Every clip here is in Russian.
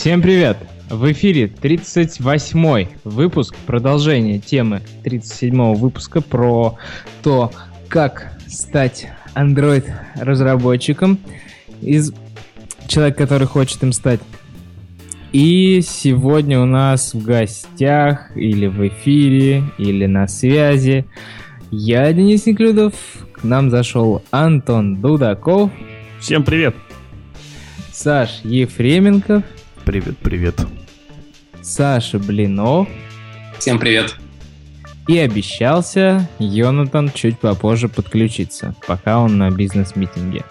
Всем привет! В эфире 38 выпуск, продолжение темы 37 выпуска про то, как стать Android-разработчиком из человек, который хочет им стать. И сегодня у нас в гостях или в эфире, или на связи я, Денис Неклюдов, к нам зашел Антон Дудаков. Всем привет! Саш Ефременков. Привет, привет. Саша Блинов. Всем привет. И обещался Йонатан чуть попозже подключиться, пока он на бизнес-митинге.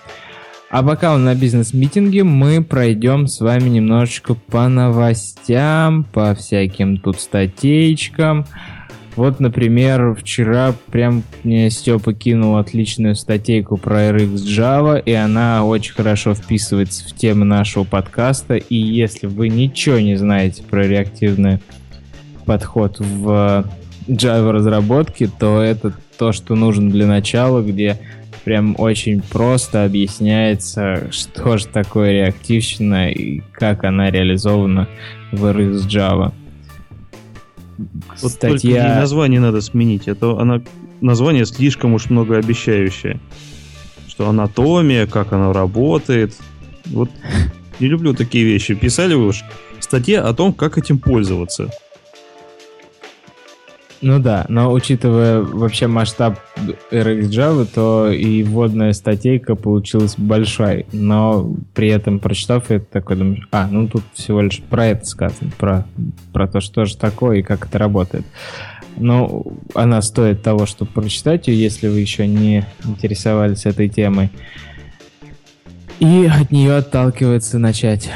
А пока он на бизнес-митинге, мы пройдем с вами немножечко по новостям, по всяким тут статейкам. Вот, например, вчера прям мне Степа кинул отличную статейку про RX Java, и она очень хорошо вписывается в тему нашего подкаста. И если вы ничего не знаете про реактивный подход в Java разработке, то это то, что нужно для начала, где прям очень просто объясняется, что же такое реактивщина и как она реализована в RX Java. Вот статья... только название надо сменить, а то она название слишком уж многообещающее. Что анатомия, как она работает. Вот не люблю такие вещи. Писали вы уж статья о том, как этим пользоваться. Ну да, но учитывая вообще масштаб RX Java, то и вводная статейка получилась большой. Но при этом, прочитав это, такой думаешь, а, ну тут всего лишь про это сказано, про, про то, что же такое и как это работает. Но она стоит того, чтобы прочитать ее, если вы еще не интересовались этой темой. И от нее отталкивается начать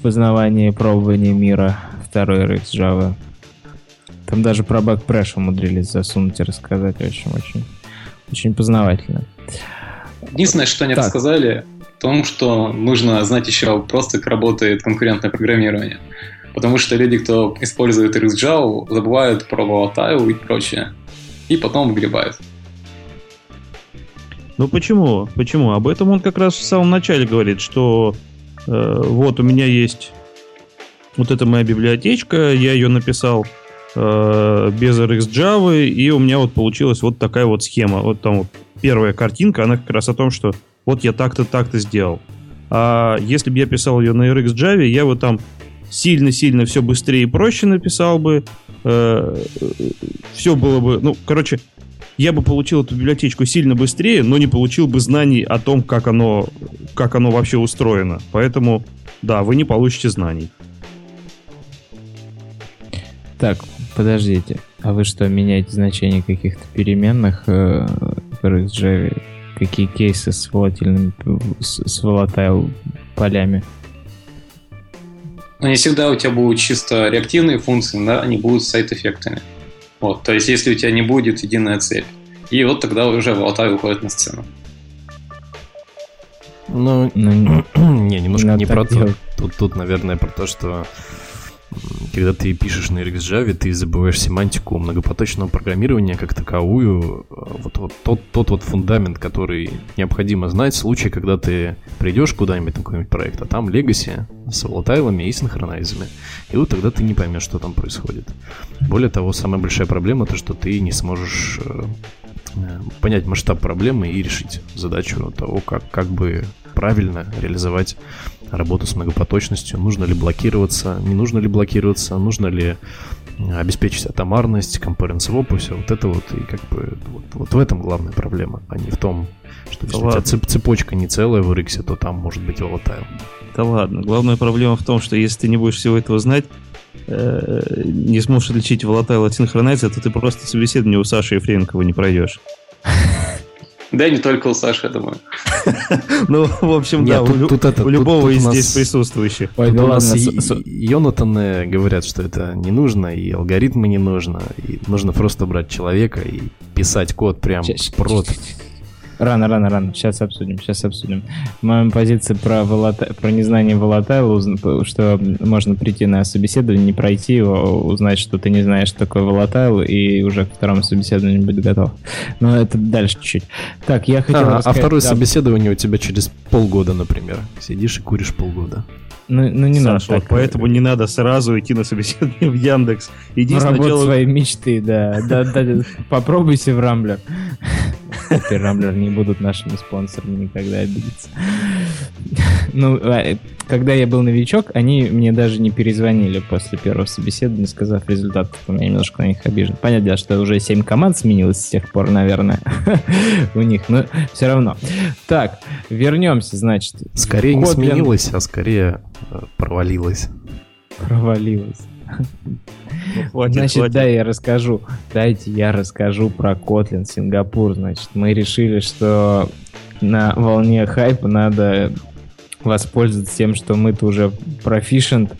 познавание и пробование мира второй RxJava. Там даже про backpressure умудрились засунуть и рассказать очень-очень очень познавательно. Единственное, что они так. рассказали, в том, что нужно знать еще просто, как работает конкурентное программирование. Потому что люди, кто использует RxJava, забывают про volatile и прочее. И потом выгребают. Ну почему? Почему? Об этом он как раз в самом начале говорит, что э, вот у меня есть вот эта моя библиотечка, я ее написал э, без RxJava, и у меня вот получилась вот такая вот схема. Вот там вот первая картинка, она как раз о том, что вот я так-то, так-то сделал. А если бы я писал ее на RxJava, я бы там сильно-сильно все быстрее и проще написал бы. Э, все было бы... Ну, короче, я бы получил эту библиотечку сильно быстрее, но не получил бы знаний о том, как оно, как оно вообще устроено. Поэтому, да, вы не получите знаний. Так, Подождите, а вы что, меняете значение каких-то переменных э, в RxJava? Какие кейсы с волатильными, с, с volatile полями? Ну, не всегда у тебя будут чисто реактивные функции, да, они будут с сайт-эффектами. Вот, то есть, если у тебя не будет единая цель. И вот тогда уже volatile выходит на сцену. Ну, ну не, немножко не про то. Тут, тут, наверное, про то, что когда ты пишешь на RxJava, ты забываешь семантику многопоточного программирования как таковую. Вот, вот тот, тот вот фундамент, который необходимо знать в случае, когда ты придешь куда-нибудь на какой-нибудь проект, а там легаси с волатайлами и синхронайзами. И вот тогда ты не поймешь, что там происходит. Более того, самая большая проблема то, что ты не сможешь э, э, понять масштаб проблемы и решить задачу того, как, как бы правильно реализовать работу с многопоточностью, нужно ли блокироваться, не нужно ли блокироваться, нужно ли обеспечить атомарность, concurrence swap, все вот это вот, и как бы вот, вот в этом главная проблема, а не в том, что если да у тебя цеп цепочка не целая в RX, то там может быть volatile. Да ладно, главная проблема в том, что если ты не будешь всего этого знать, э, не сможешь отличить volatile от синхронайза, то ты просто собеседование у Саши Ефременкова не пройдешь. Да, не только у Саши, я думаю. Ну, в общем, да, у любого из здесь присутствующих. У нас Йонатаны говорят, что это не нужно, и алгоритмы не нужно, и нужно просто брать человека и писать код прям прод. Рано, рано, рано. Сейчас обсудим, сейчас обсудим. Моя позиция про, волата... про незнание volatile, что можно прийти на собеседование, не пройти его, узнать, что ты не знаешь, что такое volatile, и уже к второму собеседованию быть готов. Но это дальше чуть-чуть. Так, я хотел а, рассказать... А второе да... собеседование у тебя через полгода, например. Сидишь и куришь полгода. Ну, ну не Саш, надо. Вот поэтому не надо сразу идти на собеседование в Яндекс. Иди ну, сначала... свои мечты, да. да, да, да. Попробуйте в Рамблер. Теперь Рамблер не будут нашими спонсорами никогда обидеться. Ну, а, когда я был новичок, они мне даже не перезвонили после первого собеседования, сказав результат. У меня немножко на них обижен. Понятно, что уже 7 команд сменилось с тех пор, наверное, у них, но все равно. Так, вернемся, значит. Скорее не сменилось, а скорее э, провалилось. Провалилось. Ну, хватит, значит, хватит. да, я расскажу. Дайте я расскажу про Kotlin Сингапур. Значит, мы решили, что на волне хайпа надо воспользоваться тем, что мы-то уже proficient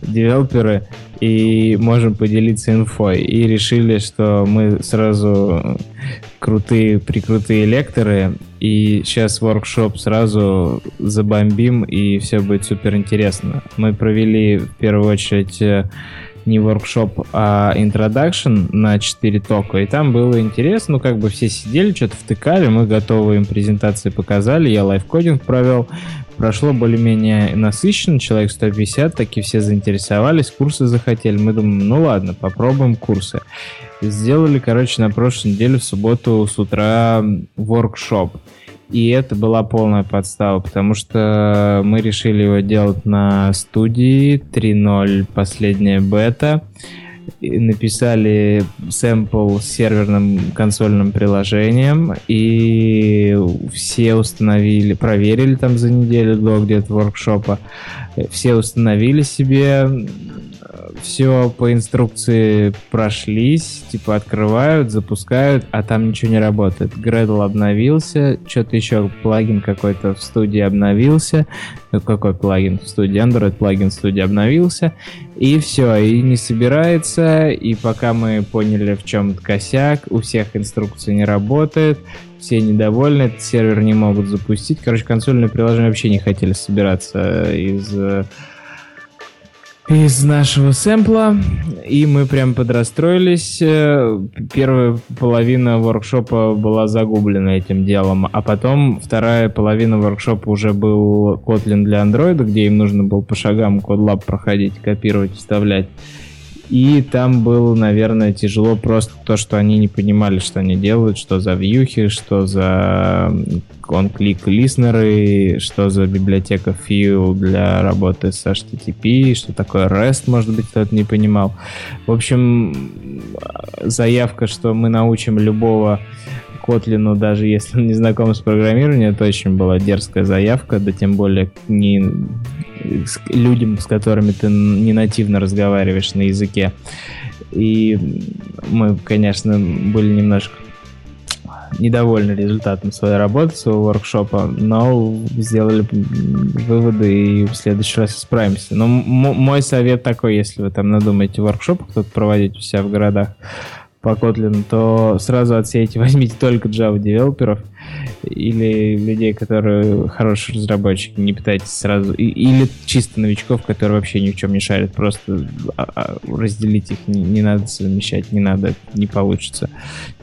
девелоперы и можем поделиться инфой. И решили, что мы сразу крутые, прикрутые лекторы, и сейчас воркшоп сразу забомбим, и все будет супер интересно. Мы провели в первую очередь не воркшоп, а introduction на 4 тока, и там было интересно, ну как бы все сидели, что-то втыкали, мы готовы им презентации показали, я лайфкодинг провел, прошло более-менее насыщенно, человек 150, таки все заинтересовались, курсы захотели. Мы думаем, ну ладно, попробуем курсы. Сделали, короче, на прошлой неделе в субботу с утра воркшоп. И это была полная подстава, потому что мы решили его делать на студии 3.0 последняя бета. Написали сэмпл с серверным консольным приложением, и все установили, проверили там за неделю до где-то воркшопа, все установили себе все по инструкции прошлись, типа открывают, запускают, а там ничего не работает. Gradle обновился, что-то еще плагин какой-то в студии обновился. Ну, какой плагин в студии? Android плагин в студии обновился. И все, и не собирается, и пока мы поняли, в чем косяк, у всех инструкции не работает, все недовольны, этот сервер не могут запустить. Короче, консольное приложение вообще не хотели собираться из из нашего сэмпла, и мы прям подрастроились. Э, первая половина воркшопа была загублена этим делом, а потом вторая половина воркшопа уже был Kotlin для андроида, где им нужно было по шагам CodeLab проходить, копировать, вставлять. И там было, наверное, тяжело просто то, что они не понимали, что они делают, что за вьюхи, что за он-клик что за библиотека Fuel для работы с HTTP, что такое REST, может быть, кто-то не понимал. В общем, заявка, что мы научим любого Котлину, даже если он не знаком с программированием, это очень была дерзкая заявка, да тем более не с людям, с которыми ты не нативно разговариваешь на языке. И мы, конечно, были немножко недовольны результатом своей работы, своего воркшопа, но сделали выводы и в следующий раз исправимся. Но мой совет такой, если вы там надумаете воркшоп кто-то проводить у себя в городах, по Kotlin, то сразу отсеете, возьмите только Java девелоперов или людей, которые хорошие разработчики, не пытайтесь сразу, или чисто новичков, которые вообще ни в чем не шарят, просто а, а, разделить их не, не надо совмещать, не надо, не получится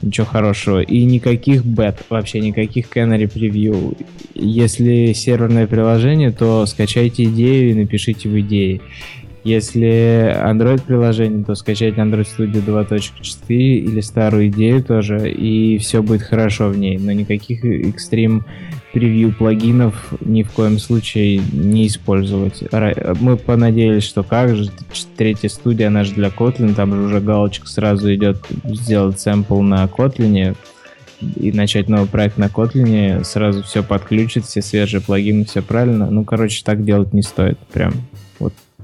ничего хорошего. И никаких бет, вообще никаких canary превью. Если серверное приложение, то скачайте идею и напишите в идее. Если Android приложение, то скачать Android Studio 2.4 или старую идею тоже, и все будет хорошо в ней. Но никаких экстрим превью плагинов ни в коем случае не использовать. Мы понадеялись, что как же, третья студия, она же для Kotlin, там же уже галочка сразу идет сделать сэмпл на Kotlin, и начать новый проект на Kotlin, сразу все подключит, все свежие плагины, все правильно. Ну, короче, так делать не стоит. Прям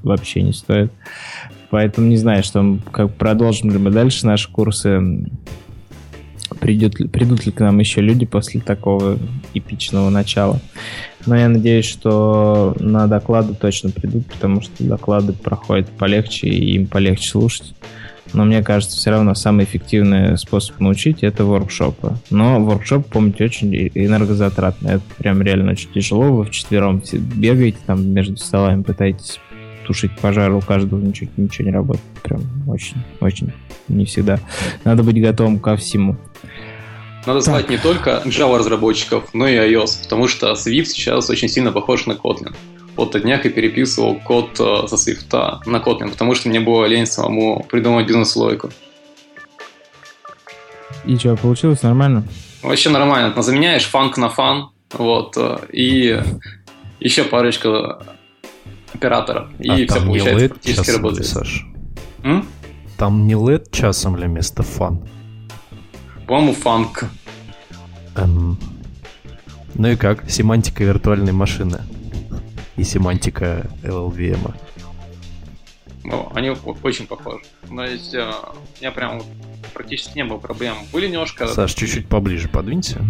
вообще не стоит. Поэтому не знаю, что как продолжим ли мы дальше наши курсы. Придет, придут ли к нам еще люди после такого эпичного начала. Но я надеюсь, что на доклады точно придут, потому что доклады проходят полегче, и им полегче слушать. Но мне кажется, все равно самый эффективный способ научить это воркшопы. Но воркшоп, помните, очень энергозатратный. Это прям реально очень тяжело. Вы вчетвером бегаете там между столами, пытаетесь тушить пожар, у каждого ничего, ничего не работает. Прям очень, очень не всегда. Надо быть готовым ко всему. Надо так. знать не только Java разработчиков, но и iOS, потому что Swift сейчас очень сильно похож на Kotlin. Вот на днях я переписывал код э, со Swift на Kotlin, потому что мне было лень самому придумать бизнес-логику. И что, получилось нормально? Вообще нормально. Но заменяешь фанк на фан, вот, э, и еще парочка операторов, и а все получается практически работает. Саш? М? Там не LED часом ли вместо фан? По-моему, фанк. Эм. Ну и как? Семантика виртуальной машины и семантика LLVM. Ну, они очень похожи. Но есть, э, у меня прям практически не было проблем. Были немножко... Саш, чуть-чуть поближе подвинься.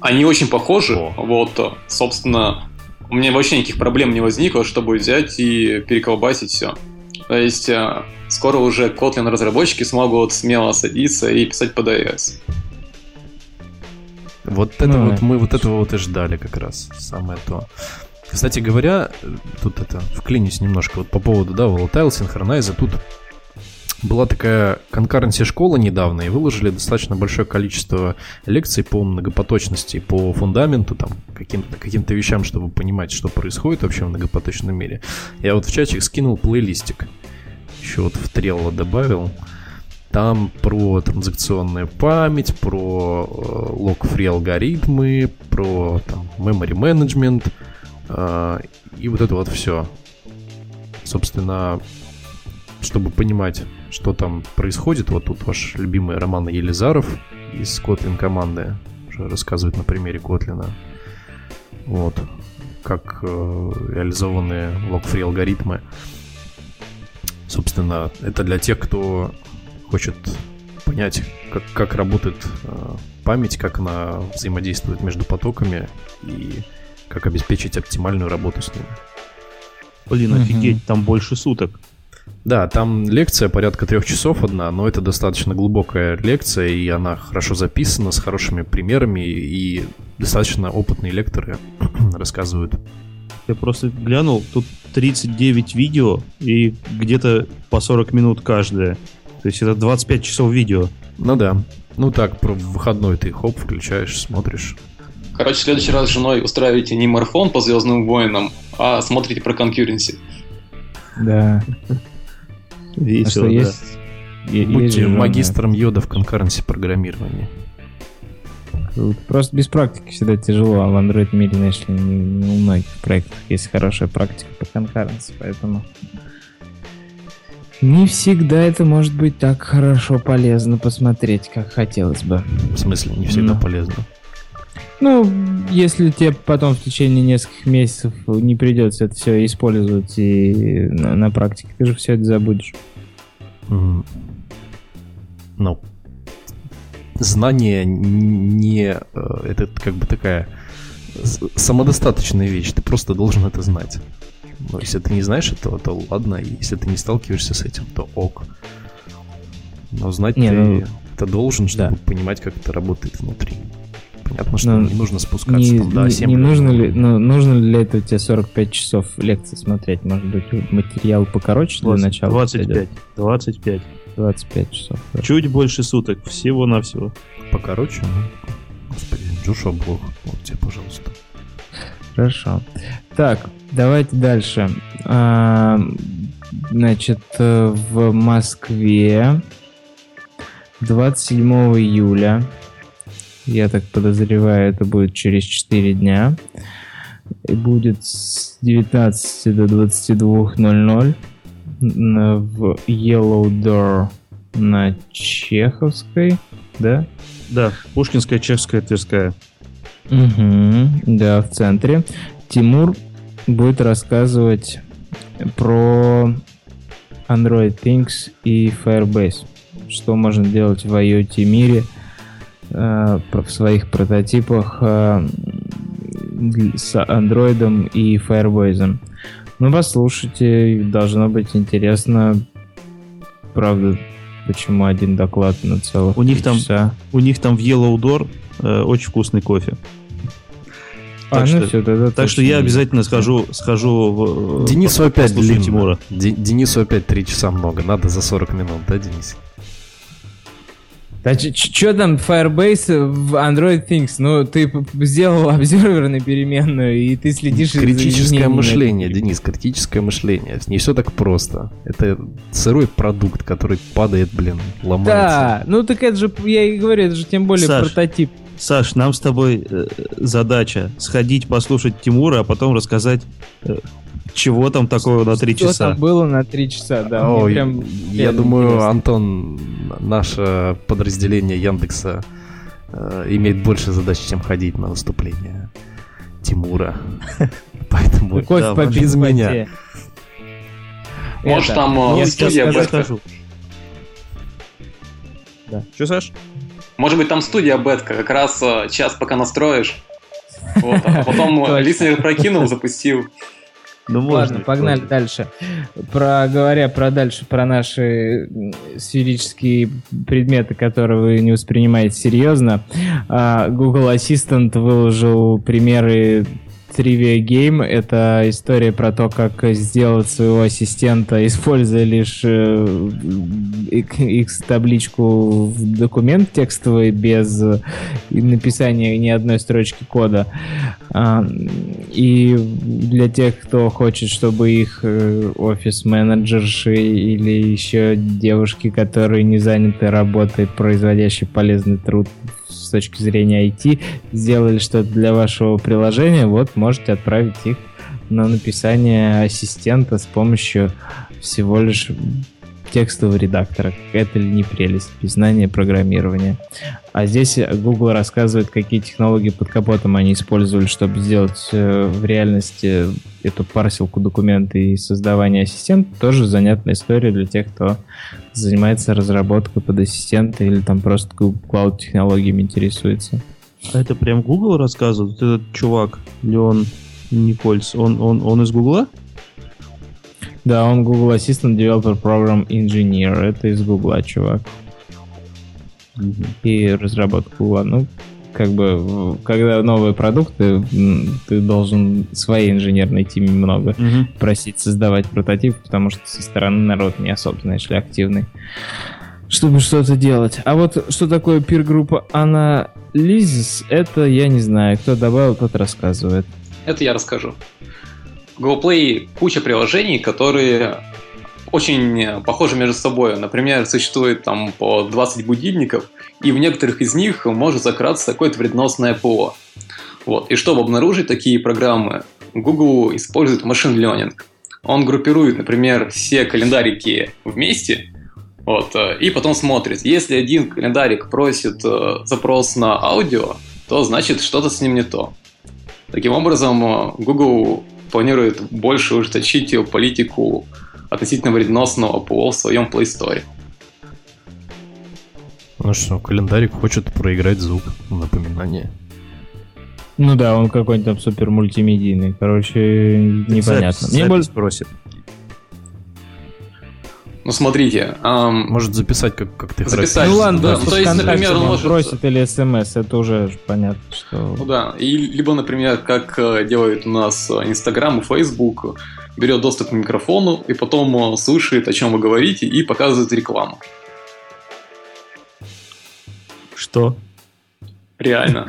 Они очень похожи. О. Вот, собственно, у меня вообще никаких проблем не возникло, чтобы взять и переколбасить все. То есть э, скоро уже Kotlin разработчики смогут смело садиться и писать под iOS. Вот это ну, вот мы вот этого вот и ждали как раз, самое то. Кстати говоря, тут это вклинюсь немножко вот по поводу, да, Volatile, Synchronize, тут была такая конкуренция школа недавно, и выложили достаточно большое количество лекций по многопоточности, по фундаменту, там, каким-то каким вещам, чтобы понимать, что происходит вообще в многопоточном мире. Я вот в чатик скинул плейлистик. Еще вот в Trello добавил. Там про транзакционную память, про э, лог-фри алгоритмы, про там, memory management э, и вот это вот все. Собственно, чтобы понимать, что там происходит, вот тут ваш любимый Роман Елизаров из Kotlin команды уже рассказывает на примере Kotlin. Вот, как э, реализованы лог-фри алгоритмы. Собственно, это для тех, кто хочет понять, как, как работает э, память, как она взаимодействует между потоками и как обеспечить оптимальную работу с ними. Блин, офигеть, там больше суток. Да, там лекция порядка трех часов одна, но это достаточно глубокая лекция, и она хорошо записана, с хорошими примерами, и достаточно опытные лекторы рассказывают. Я просто глянул, тут 39 видео, и где-то по 40 минут каждое. То есть это 25 часов видео. Ну да. Ну так, про выходной ты хоп, включаешь, смотришь. Короче, в следующий раз с женой устраиваете не марафон по Звездным войнам, а смотрите про конкуренси. Да. Весело, а да. Есть, Будьте магистром йода в конкуренции программирования. Просто без практики всегда тяжело, а в Android мире, знаешь ли, не, не у многих проектов есть хорошая практика по конкуренции, поэтому не всегда это может быть так хорошо полезно посмотреть, как хотелось бы. В смысле, не всегда Но. полезно? Ну, если тебе потом в течение нескольких месяцев не придется это все использовать и на, на практике, ты же все это забудешь. Mm. Ну, знание не... Э, это как бы такая самодостаточная вещь, ты просто должен это знать. Но если ты не знаешь этого, то ладно, если ты не сталкиваешься с этим, то ок. Но знать не, ты ну, это должен, чтобы да. понимать, как это работает внутри. Понятно, что Но не нужно спускаться не, там до не, не нужно ли, ну, нужно ли для этого тебе 45 часов лекции смотреть? Может быть, материал покороче 20, для начала? 25. 25. 25 часов. Да. Чуть больше суток, всего-навсего. Покороче? Ну, господи, Джошуа Блок, вот тебе, пожалуйста. Хорошо. Так, давайте дальше. А, значит, в Москве 27 июля, я так подозреваю, это будет через 4 дня, и будет с 19 до 22.00 в Yellow Door на Чеховской, да? Да, Пушкинская, Чехская, Тверская. Угу, да, в центре. Тимур будет рассказывать про Android Things и Firebase. Что можно делать в IoT мире в своих прототипах э, с Android и Firebase. Ну, послушайте, должно быть интересно. правда, почему один доклад на целых у них там часа. У них там в Yellow Door э, очень вкусный кофе. А, так ну что, все, тогда так что я обязательно схожу, схожу в... Э, Денису опять длинно. Тимура. Денису опять 3 часа много, надо за 40 минут, да, Денис? Да что там Firebase в Android Things? Ну, ты сделал обзорвер на переменную, и ты следишь Критическое мышление, Денис, критическое мышление. Не все так просто. Это сырой продукт, который падает, блин, ломается. Да, ну так это же, я и говорю, это же тем более Саш, прототип. Саш, нам с тобой э, задача сходить послушать Тимура, а потом рассказать э, чего там такого на три часа? Что там было на три часа, да. О, прям я думаю, интересно. Антон, наше подразделение Яндекса э, имеет больше задач, чем ходить на выступление Тимура. Поэтому да, без меня. Может, там э, студия Бетка. Да. Что, Саш? Может быть, там студия Бетка, как раз э, час пока настроишь. Вот, а потом листнер прокинул, запустил. Ну, можно. Ладно, погнали можно. дальше. Про, говоря про дальше, про наши сферические предметы, которые вы не воспринимаете серьезно, а, Google Assistant выложил примеры Trivia Game — это история про то, как сделать своего ассистента, используя лишь э, X-табличку в документ текстовый без написания ни одной строчки кода. А, и для тех, кто хочет, чтобы их э, офис-менеджерши или еще девушки, которые не заняты работой, производящей полезный труд с точки зрения IT, сделали что-то для вашего приложения, вот можете отправить их на написание ассистента с помощью всего лишь текстового редактора. Это ли не прелесть? Знание программирования. А здесь Google рассказывает, какие технологии под капотом они использовали, чтобы сделать э, в реальности эту парсилку документа и создавание ассистента. Тоже занятная история для тех, кто занимается разработкой под ассистента или там просто Google Cloud технологиями интересуется. А это прям Google рассказывает? Этот чувак, Леон Никольц, он, он, он из Гугла? Да, он Google Assistant Developer Program Engineer. Это из Google, чувак. Mm-hmm. И разработка Google. Ну, как бы, когда новые продукты, ты должен своей инженерной теме много mm-hmm. просить создавать прототип, потому что со стороны народ не особо, знаешь ли, активный чтобы что-то делать. А вот что такое пир-группа Analysis, это я не знаю. Кто добавил, тот рассказывает. Это я расскажу. Google Play куча приложений, которые очень похожи между собой. Например, существует там по 20 будильников, и в некоторых из них может закраться какое-то вредносное ПО. Вот. И чтобы обнаружить такие программы, Google использует машин learning. Он группирует, например, все календарики вместе, вот, и потом смотрит. Если один календарик просит э, запрос на аудио, то значит что-то с ним не то. Таким образом, э, Google планирует больше ужесточить политику относительно вредносного ПО в своем Play Store. Ну что, календарик хочет проиграть звук, напоминание. Ну да, он какой-нибудь там супер мультимедийный. Короче, непонятно. Мне больше просит. Ну смотрите. Эм, может записать, как, как ты записать. Ну ладно, да, то есть, например, он может... бросит или смс, это уже понятно, что... Ну да, и либо, например, как э, делает у нас Инстаграм и Фейсбук, берет доступ к микрофону и потом э, слушает, о чем вы говорите, и показывает рекламу. Что? Реально.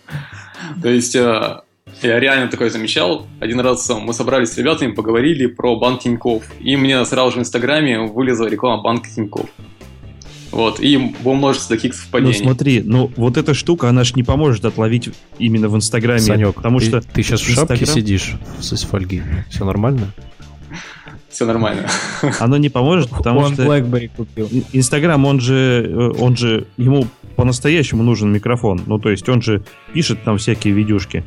То есть э, я реально такое замечал. Один раз мы собрались с ребятами, поговорили про банк Тинькофф. И мне сразу же в Инстаграме вылезла реклама банка Тинькофф. Вот, и было множество таких совпадений. Ну смотри, ну вот эта штука, она же не поможет отловить именно в Инстаграме. Санек, потому ты, что... Ты сейчас в Инстаграм... шапке сидишь с фольги. Все нормально? Все нормально. Оно не поможет, потому он что... BlackBerry купил. Инстаграм, он же, э, он же, ему по-настоящему нужен микрофон. Ну, то есть он же пишет там всякие видюшки.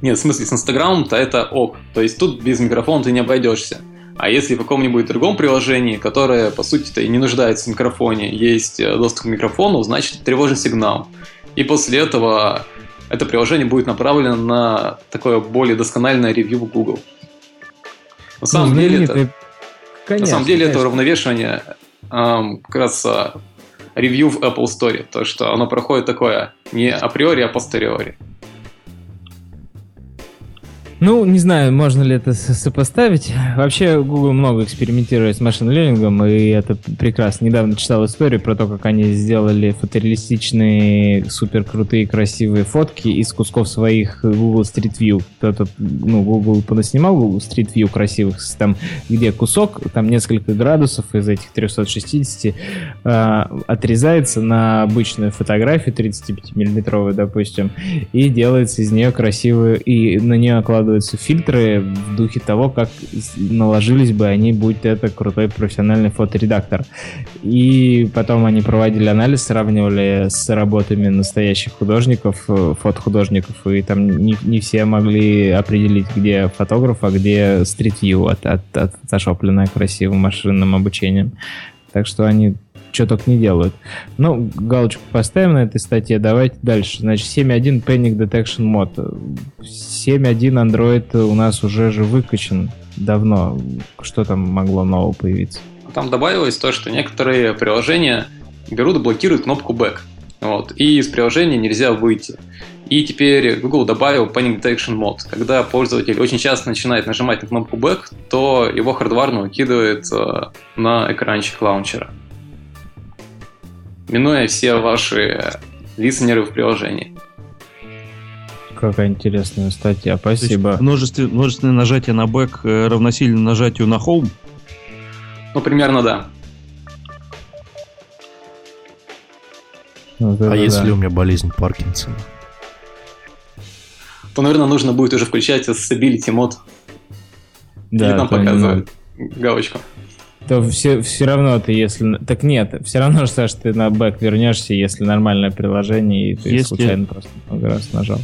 Нет, в смысле, с Инстаграмом-то это ок. То есть тут без микрофона ты не обойдешься. А если в каком-нибудь другом приложении, которое, по сути-то, и не нуждается в микрофоне, есть э, доступ к микрофону, значит, тревожный сигнал. И после этого это приложение будет направлено на такое более доскональное ревью в Google. На самом ну, деле это... Конечно, на самом деле конечно. это уравновешивание как раз ревью в Apple Store, то, что оно проходит такое не априори, а постериори. Ну, не знаю, можно ли это сопоставить. Вообще, Google много экспериментирует с машин-лернингом, и это прекрасно. Недавно читал историю про то, как они сделали фотореалистичные, супер крутые, красивые фотки из кусков своих Google Street View. Кто-то, ну, Google понаснимал Google Street View красивых, там, где кусок, там несколько градусов из этих 360 э, отрезается на обычную фотографию 35-миллиметровую, допустим, и делается из нее красивую, и на нее накладывается накладываются фильтры в духе того, как наложились бы они, будь это крутой профессиональный фоторедактор. И потом они проводили анализ, сравнивали с работами настоящих художников, э, фотохудожников, и там не, не все могли определить, где фотограф, а где стрит-вью от, от, от красивым машинным обучением. Так что они что только не делают. Ну, галочку поставим на этой статье. Давайте дальше. Значит, 7.1 Panic Detection Mod. 7.1 Android у нас уже же выкачан давно. Что там могло нового появиться? Там добавилось то, что некоторые приложения берут и блокируют кнопку Back. Вот, и из приложения нельзя выйти. И теперь Google добавил Panic Detection Mode. Когда пользователь очень часто начинает нажимать на кнопку Back, то его хардварно выкидывает э, на экранчик лаунчера минуя все ваши листенеры в приложении. Какая интересная статья, спасибо. Множественное, множественное нажатие на бэк э, равносильно нажатию на home? Ну, примерно да. Вот а если да. у меня болезнь Паркинсона? То, наверное, нужно будет уже включать Stability мод. Да, Или там показывают галочку то все, все равно ты, если... Так нет, все равно, Саш, ты на бэк вернешься, если нормальное приложение, и ты если... случайно просто много раз нажал.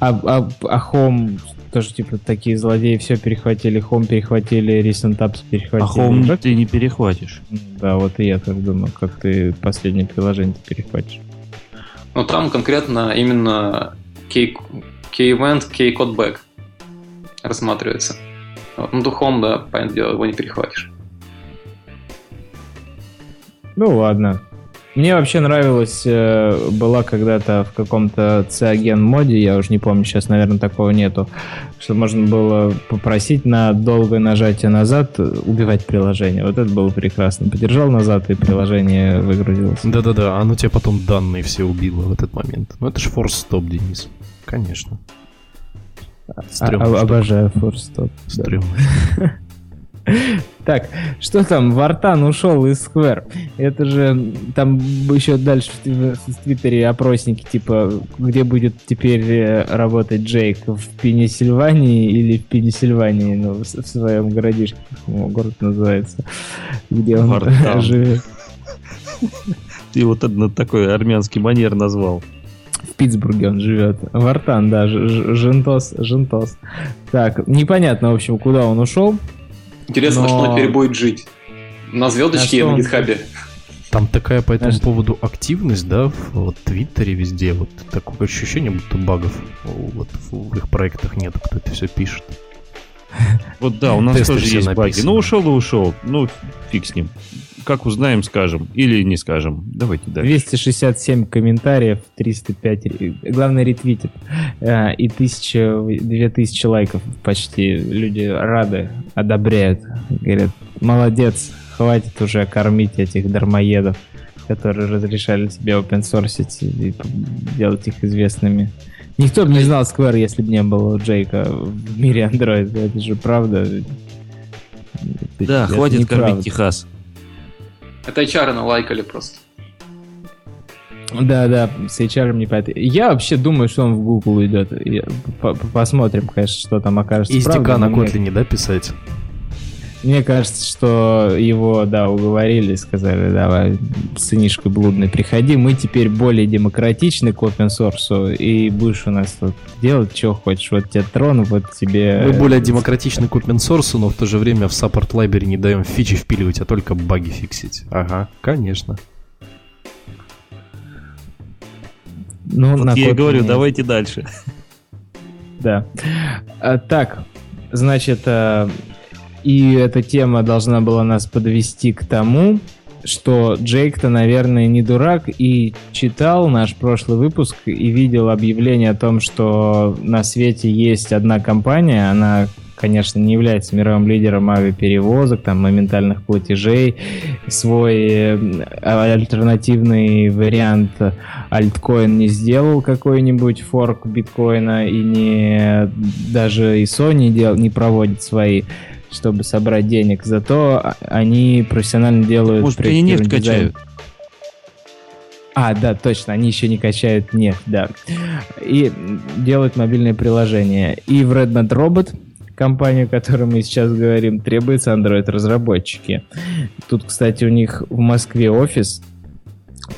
А, а, а Home тоже, типа, такие злодеи все перехватили. Home перехватили, Recent Apps перехватили. А Home как? ты не перехватишь. Да, вот и я так думаю, как ты последнее приложение перехватишь. Ну, там конкретно именно Key-Event, Key-Codback рассматривается. Ну, духом, да, понятное дело, его не перехватишь. Ну ладно. Мне вообще нравилось, э, была когда-то в каком-то Cyanogen моде, я уже не помню, сейчас, наверное, такого нету, что можно было попросить на долгое нажатие назад убивать приложение. Вот это было прекрасно. Подержал назад, и приложение выгрузилось. Да-да-да, оно тебе потом данные все убило в этот момент. Ну это же форс-стоп, Денис. Конечно. Стрёмно, Обожаю форс-стоп. Стрёмно. Так, что там? Вартан ушел из Square. Это же там еще дальше в, Твиттере опросники, типа, где будет теперь э, работать Джейк? В Пенсильвании или в Пенсильвании? Ну, в, в своем городишке, город называется, где он Вартан. живет. Ты вот такой армянский манер назвал. В Питтсбурге он живет. Вартан, да, Жентос, Жентос. Так, непонятно, в общем, куда он ушел. Интересно, Но... что он теперь будет жить. На звездочке а на гитхабе. Там такая по этому Знаешь, поводу активность, да, в вот, Твиттере везде. Вот такое ощущение, будто багов вот, в их проектах нет, кто это все пишет. Вот да, у нас тоже есть баги. Ну, ушел и ушел. Ну, фиг с ним как узнаем, скажем. Или не скажем. Давайте дальше. 267 комментариев, 305... Главное, ретвитит. Э, и 1000, 2000 лайков почти. Люди рады, одобряют. Говорят, молодец, хватит уже кормить этих дармоедов, которые разрешали себе open source и делать их известными. Никто бы не знал Square, если бы не было Джейка в мире Android. Это же правда. Да, это хватит кормить Техас. Это HR налайкали просто. Да, да, с HR не понятно. Я вообще думаю, что он в Google идет. Посмотрим, конечно, что там окажется. Из декана Kotlin, да, писать? Мне кажется, что его, да, уговорили, сказали, давай, сынишка блудный, приходи, мы теперь более демократичны к open source, и будешь у нас тут делать, что хочешь, вот тебе трон, вот тебе... Мы более демократичны к open source, но в то же время в support library не даем фичи впиливать, а только баги фиксить. Ага, конечно. Ну, вот я говорю, давайте дальше. Да. А, так, значит, а, И эта тема должна была нас подвести к тому, что Джейк-то, наверное, не дурак и читал наш прошлый выпуск и видел объявление о том, что на свете есть одна компания, она конечно, не является мировым лидером авиаперевозок, там, моментальных платежей, свой э, альтернативный вариант альткоин не сделал какой-нибудь форк биткоина и не даже и Sony дел, не проводит свои чтобы собрать денег. Зато они профессионально делают... Может, они нефть дизайн. качают? А, да, точно, они еще не качают нефть, да. И делают мобильное приложение. И в Redmond Robot компанию, о которой мы сейчас говорим, требуются Android-разработчики. Тут, кстати, у них в Москве офис,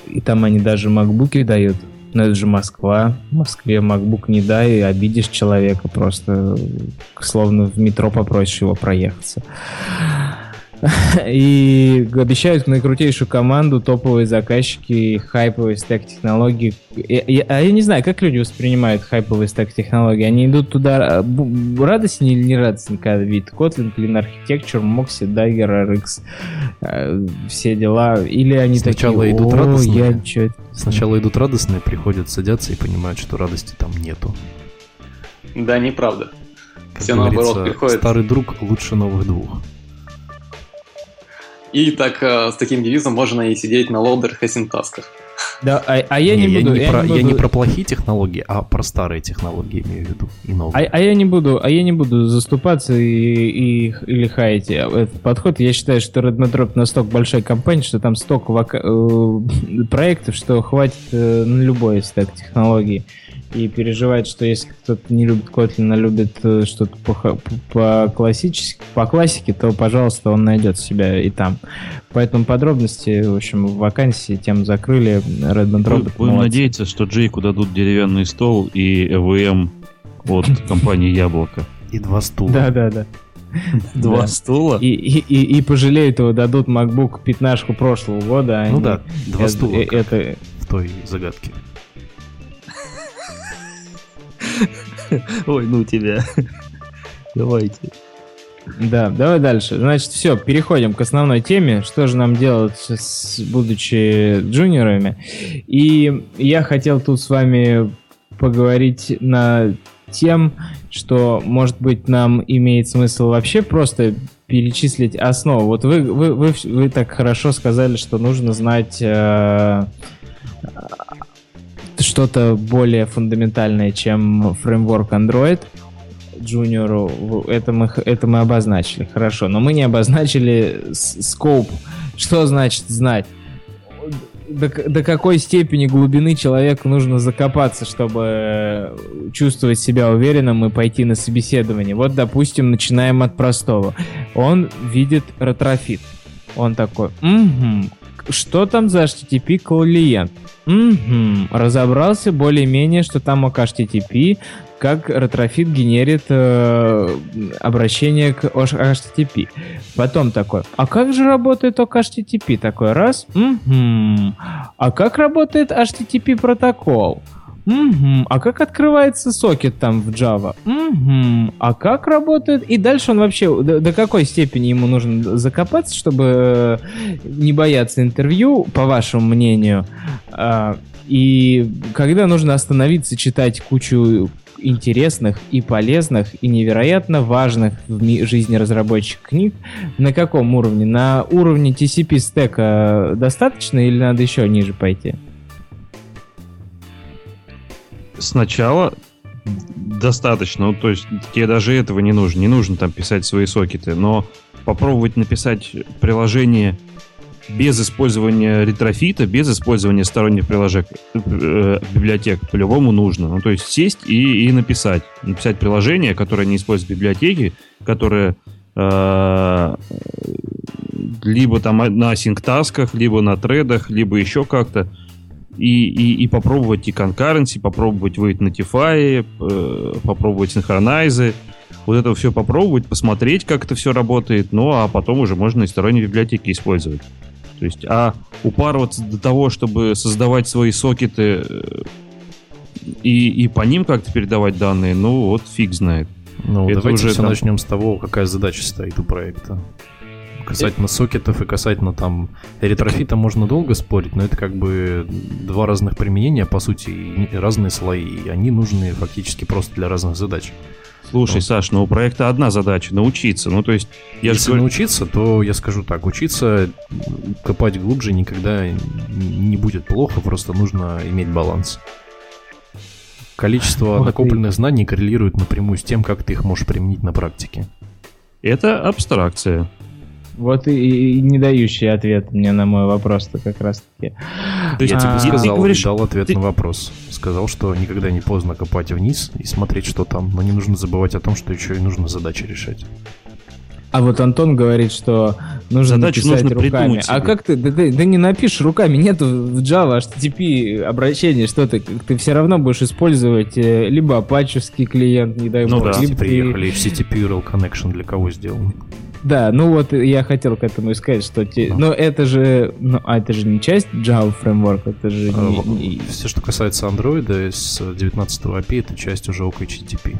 и там они даже макбуки дают. Но это же Москва. В Москве MacBook не дай, обидишь человека просто. Словно в метро попросишь его проехаться. И обещают наикрутейшую команду, топовые заказчики, хайповые стек технологий. А я не знаю, как люди воспринимают хайповые стек технологии. Они идут туда а, радостнее или не радостнее, когда видят Kotlin, Clean Architecture, Moxie, Dagger, RX, а, все дела. Или они Сначала такие, идут радостные. Я чё... Сначала идут радостные, приходят, садятся и понимают, что радости там нету. Да, неправда. Как все наоборот приходят. Старый друг лучше новых двух. И так э, с таким девизом можно и сидеть на лоудерах и синтасках. Да, а, а я не, не буду. Я не, я, про, не буду... я не про плохие технологии, а про старые технологии имею в виду и новые. А, а я не буду, а я не буду заступаться и, и или хаять этот подход. Я считаю, что Redmond настолько большая компания, что там столько вока... э, проектов, что хватит э, на любой стек технологий и переживает, что если кто-то не любит Kotlin, а любит э, что-то по, по, классически, по классике, то, пожалуйста, он найдет себя и там. Поэтому подробности, в общем, в вакансии тем закрыли. Redmond Robot Будем надеяться, что Джейку дадут деревянный стол и ЭВМ от компании Яблоко. И два стула. Да-да-да. Два стула? И, и, и, и пожалеют его, дадут MacBook 15 прошлого года. А ну да, два стула. Это... В той загадке. Ой, ну тебя. Давайте. Да, давай дальше. Значит, все, переходим к основной теме. Что же нам делать, с, будучи джуниорами? И я хотел тут с вами поговорить на тем, что, может быть, нам имеет смысл вообще просто перечислить основу. Вот вы, вы, вы, вы так хорошо сказали, что нужно знать э, что-то более фундаментальное, чем фреймворк Android Junior, это мы, это мы обозначили, хорошо, но мы не обозначили скоп, что значит знать. До, до какой степени глубины человеку нужно закопаться, чтобы чувствовать себя уверенным и пойти на собеседование. Вот, допустим, начинаем от простого. Он видит Retrofit. Он такой, угу, что там за HTTP клиент? Угу. Разобрался более-менее, что там OkHttp, как Retrofit генерит э, обращение к HTTP. Потом такой, а как же работает ок HTTP? Такой раз, угу. А как работает HTTP протокол? Угу. А как открывается сокет там в Java? Угу. А как работает? И дальше он вообще до, до какой степени ему нужно закопаться, чтобы э, не бояться интервью, по вашему мнению? А, и когда нужно остановиться, читать кучу интересных и полезных и невероятно важных в жизни разработчиков книг. На каком уровне? На уровне TCP стека достаточно или надо еще ниже пойти? Сначала достаточно, ну, то есть тебе даже этого не нужно, не нужно там писать свои сокеты, но попробовать написать приложение без использования ретрофита, без использования сторонних приложек, э, библиотек по-любому нужно. Ну, то есть сесть и, и написать. Написать приложение, которое не использует библиотеки, которое э, либо там на синктасках, либо на тредах, либо еще как-то и, и, и попробовать и concurrency, попробовать wait notify, э, попробовать синхронайзы, вот это все попробовать, посмотреть, как это все работает, ну а потом уже можно и сторонние библиотеки использовать. То есть, а упарываться до того, чтобы создавать свои сокеты э, и, и по ним как-то передавать данные, ну вот фиг знает. Ну, это давайте уже все там... начнем с того, какая задача стоит у проекта. Касательно сокетов и касательно там ретрофита можно долго спорить, но это как бы два разных применения, по сути, разные слои, и они нужны фактически просто для разных задач. Слушай, ну. Саш, ну у проекта одна задача — научиться. Ну, то есть... Я Если же... научиться, то я скажу так. Учиться, копать глубже никогда не будет плохо, просто нужно иметь баланс. Количество вот накопленных и... знаний коррелирует напрямую с тем, как ты их можешь применить на практике. Это абстракция. Вот и, и не дающий ответ мне на мой вопрос-то как раз-таки. То есть, а, тебе сказал, говоришь, дал ответ ты... на вопрос. Сказал, что никогда не поздно копать вниз и смотреть, что там, но не нужно забывать о том, что еще и нужно задачи решать. А вот Антон говорит, что нужно Задачу написать нужно руками. А как ты, да, да, да не напишешь руками, нет в Java HTTP обращения, что ты, ты все равно будешь использовать э, либо апачевский клиент, не дай ну, бог. Ну да, либо приехали HTTP URL Connection для кого сделан. Да, ну вот я хотел к этому сказать, что те... но ну, это же, ну, а это же не часть Java Framework, это же а, не... Все, что касается Android с 19 API, это часть уже OpenHTTP.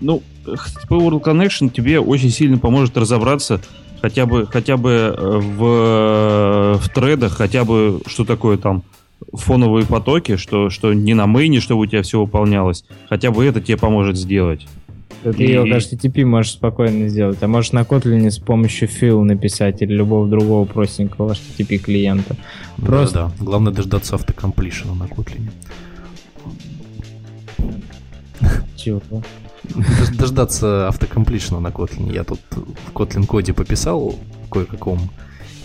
Ну, HTTP World Connection тебе очень сильно поможет разобраться хотя бы, хотя бы э, в, в тредах, хотя бы что такое там фоновые потоки, что, что не на мейне, чтобы у тебя все выполнялось. Хотя бы это тебе поможет сделать. Ты и... его HTTP можешь спокойно сделать, а можешь на Kotlin с помощью fill написать или любого другого простенького HTTP клиента. Просто... Да, да. Главное дождаться автокомплишена на Kotlin. Чего? Дождаться автокомплишена на Kotlin. Я тут в Kotlin коде пописал кое-каком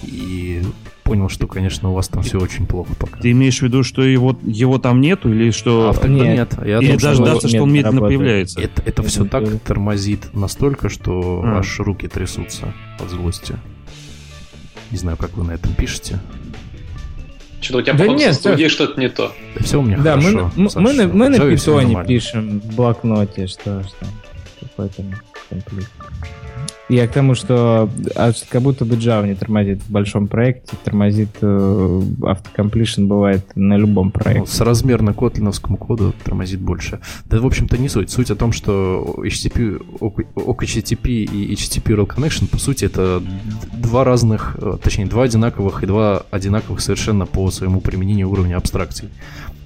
и понял, что, конечно, у вас там все очень плохо пока. Ты имеешь в виду, что его, его там нету, или что... Авто нет. нет. Я или думаю, дождаться, что, что он медленно работает. появляется? Это, это все так тормозит настолько, что а. аж руки трясутся от злости. Не знаю, как вы на этом пишете. Что-то у тебя, да нет, студии что-то не то. Да все у меня да, хорошо. Мы, мы, мы, на, мы на питоне пишем в блокноте, что, что какой-то конфликт. Я к тому, что а, как будто бы Java не тормозит в большом проекте, тормозит э, автокомплишн бывает на любом проекте. Ну, с размерно котлиновскому коду тормозит больше. Да, в общем-то, не суть. Суть о том, что HTTP, OKHTTP и HTTP Real Connection, по сути, это два разных, э, точнее, два одинаковых и два одинаковых совершенно по своему применению уровня абстракций.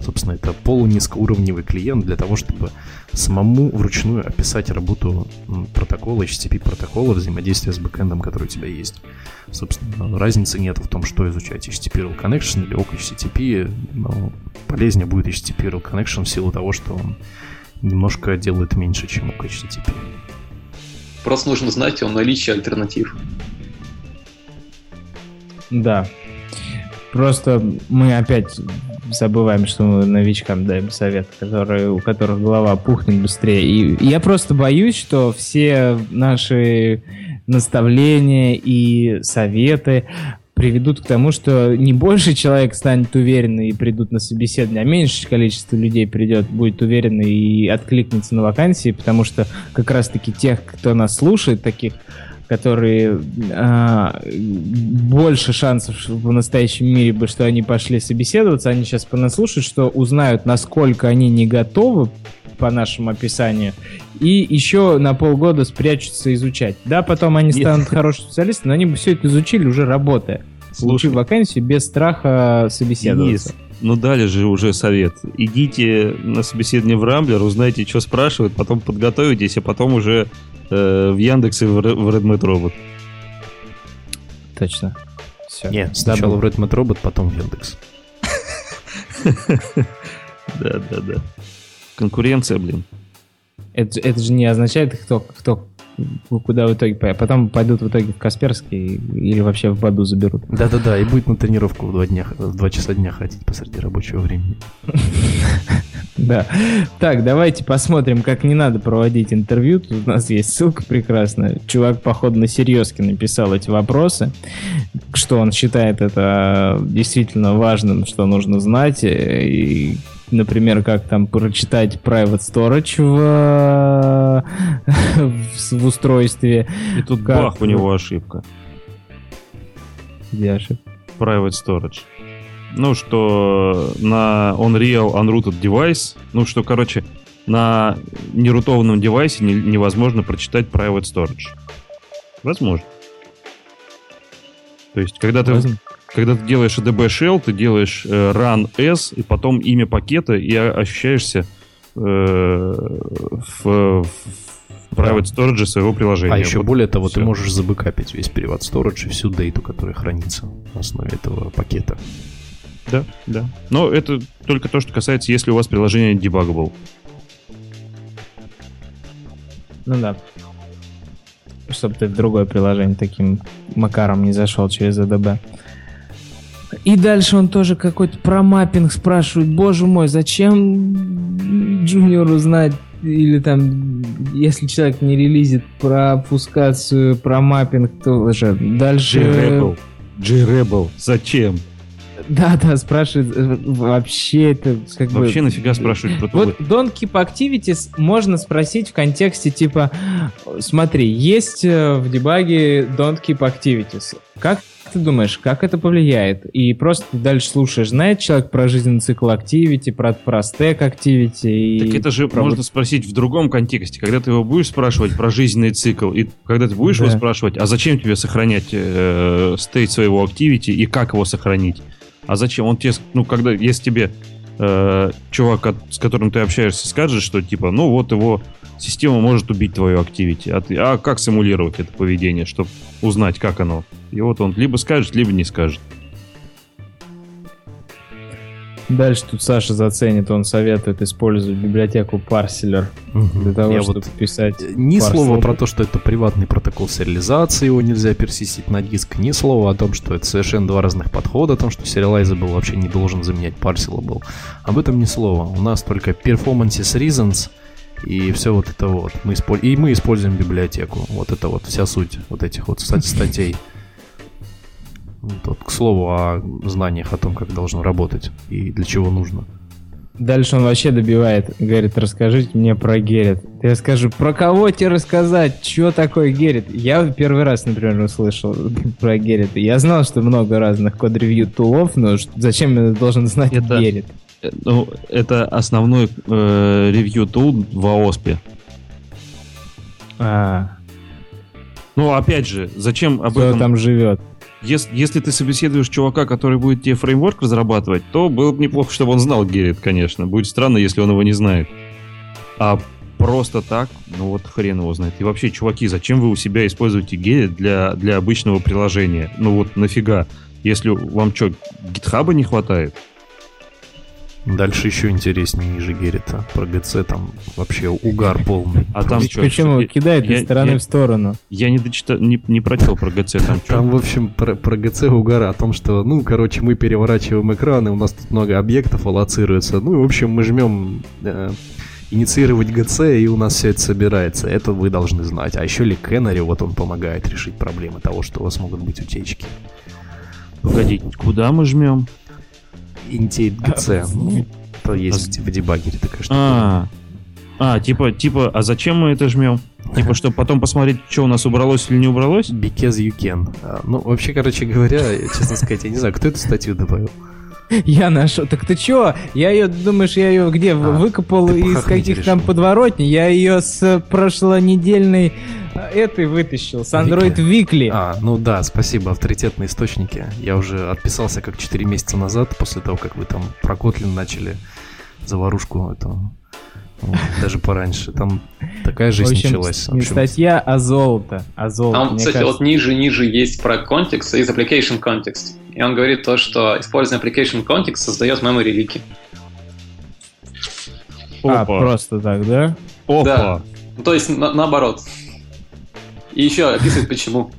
Собственно, это полунизкоуровневый клиент для того, чтобы самому вручную описать работу протокола, HTTP протокола, взаимодействия с бэкэндом, который у тебя есть. Собственно, разницы нет в том, что изучать HTTP Real Connection или OpenHTTP, но полезнее будет HTTP Real Connection в силу того, что он немножко делает меньше, чем OpenHTTP. Просто нужно знать о наличии альтернатив. Да. Просто мы опять забываем, что мы новичкам даем совет, которые, у которых голова пухнет быстрее. И я просто боюсь, что все наши наставления и советы приведут к тому, что не больше человек станет уверенный и придут на собеседование, а меньшее количество людей придет, будет уверенный и откликнется на вакансии, потому что как раз-таки тех, кто нас слушает, таких которые а, больше шансов в настоящем мире бы, что они пошли собеседоваться, они сейчас понаслушают, что узнают, насколько они не готовы по нашему описанию, и еще на полгода спрячутся изучать. Да, потом они станут хорошими специалистами, но они бы все это изучили уже работая. Получив вакансию без страха собеседоваться. Денис, ну дали же уже совет. Идите на собеседование в Рамблер, узнайте, что спрашивают, потом подготовитесь, а потом уже э, в Яндексе в, в Redmate Robot. Точно. Все. Нет, сначала в Redmate Robot, потом в Яндекс. Да, да, да. Конкуренция, блин. Это, это же не означает, кто, кто куда в итоге. Потом пойдут в итоге в Касперский или вообще в Баду заберут. Да-да-да, и будет на тренировку в два, дня, в два часа дня ходить посреди рабочего времени. Да. Так, давайте посмотрим, как не надо проводить интервью. Тут у нас есть ссылка прекрасная. Чувак, походу, на серьезке написал эти вопросы, что он считает это действительно важным, что нужно знать, и например, как там прочитать private storage в, в, в устройстве. И тут как... бах, у него ошибка. Где ошибка? Private storage. Ну, что на Unreal Unrooted Device, ну, что, короче, на нерутованном девайсе не, невозможно прочитать private storage. Возможно. То есть, когда ты, когда ты делаешь ADB shell, ты делаешь э, run s и потом имя пакета и ощущаешься э, в, в private storage своего приложения. А еще вот более того, все. ты можешь забыкапить весь приват storage и всю дейту, которая хранится на основе этого пакета. Да, да. Но это только то, что касается, если у вас приложение debuggable. Ну да. Чтобы ты в другое приложение таким макаром не зашел через ADB. И дальше он тоже какой-то про маппинг спрашивает. Боже мой, зачем джуниору знать или там, если человек не релизит про пускацию, про маппинг, то уже дальше... G-Rebel. G-Rebel. Зачем? Да, да, спрашивает, э, вообще это как вообще бы... Вообще нафига спрашивать про Вот Don't Keep Activities можно спросить в контексте типа, смотри, есть э, в дебаге Don't Keep Activities. Как ты думаешь, как это повлияет? И просто дальше слушаешь, знает человек про жизненный цикл Activity, про, про Stack Activity? И так это же про... можно спросить в другом контексте. Когда ты его будешь спрашивать про жизненный цикл, и когда ты будешь да. его спрашивать, а зачем тебе сохранять э, стейт своего Activity и как его сохранить? А зачем? Он тебе, ну, когда, если тебе э, чувак, с которым ты общаешься, скажет, что типа, ну вот его система может убить твою активити. А, а как симулировать это поведение, чтобы узнать, как оно? И вот он либо скажет, либо не скажет. Дальше тут Саша заценит, он советует использовать библиотеку парселер для того, Я чтобы вот писать. Ни слова про то, что это приватный протокол сериализации, его нельзя персистить на диск, ни слова о том, что это совершенно два разных подхода, о том, что был вообще не должен заменять был. Об этом ни слова. У нас только performances reasons и все вот это вот. Мы исполь... И мы используем библиотеку. Вот это вот вся суть вот этих вот статей. Тут, к слову, о знаниях о том, как должно работать и для чего нужно. Дальше он вообще добивает, говорит, расскажите мне про Геррит. Я скажу, про кого тебе рассказать? Что такое Геррит? Я первый раз, например, услышал про Геррит. Я знал, что много разных код-ревью тулов, но зачем я должен знать это, Геррит? Э, ну, это основной э, ревью тул в ООСПе. А. Ну, опять же, зачем об Кто этом... там живет? Если, если ты собеседуешь чувака, который будет тебе фреймворк разрабатывать, то было бы неплохо, чтобы он знал Геррит, конечно. Будет странно, если он его не знает. А просто так, ну вот хрен его знает. И вообще, чуваки, зачем вы у себя используете Геррит для, для обычного приложения? Ну вот нафига? Если вам что, гитхаба не хватает? Дальше еще интереснее ниже Геррита. Про ГЦ там вообще угар полный. А там что? Почему? Я, Кидает из стороны я, в сторону. Я не дочитал, не, не прочел про ГЦ там что. Там, в общем, про, про ГЦ угар о том, что, ну, короче, мы переворачиваем экраны, у нас тут много объектов аллоцируется. Ну, и, в общем, мы жмем э, инициировать ГЦ, и у нас все это собирается. Это вы должны знать. А еще ли Кеннери, вот он помогает решить проблемы того, что у вас могут быть утечки. Погоди, куда мы жмем? Intate GC. Это есть в дебагере такая штука. А, а, типа, типа, а зачем мы это жмем? Типа, чтобы потом посмотреть, что у нас убралось или не убралось? Because you can. А, ну, вообще, короче говоря, честно сказать, я не знаю, кто эту статью добавил. Я нашел. Так ты чё? Я ее, думаешь, я ее где? А, выкопал из каких там подворотней? Я ее с прошлонедельной этой вытащил, с Android Weekly. А, ну да, спасибо, авторитетные источники. Я уже отписался как 4 месяца назад, после того, как вы там про Kotlin начали заварушку эту вот, даже пораньше. Там такая жизнь в общем, началась. Не статья, а золото. А золото. Там, кстати, кажется... вот ниже-ниже есть про контекст из application context. И он говорит то, что использование application context создает memory лики. А, просто так, да? Опа. Да. Ну, то есть на- наоборот. И еще описывает почему.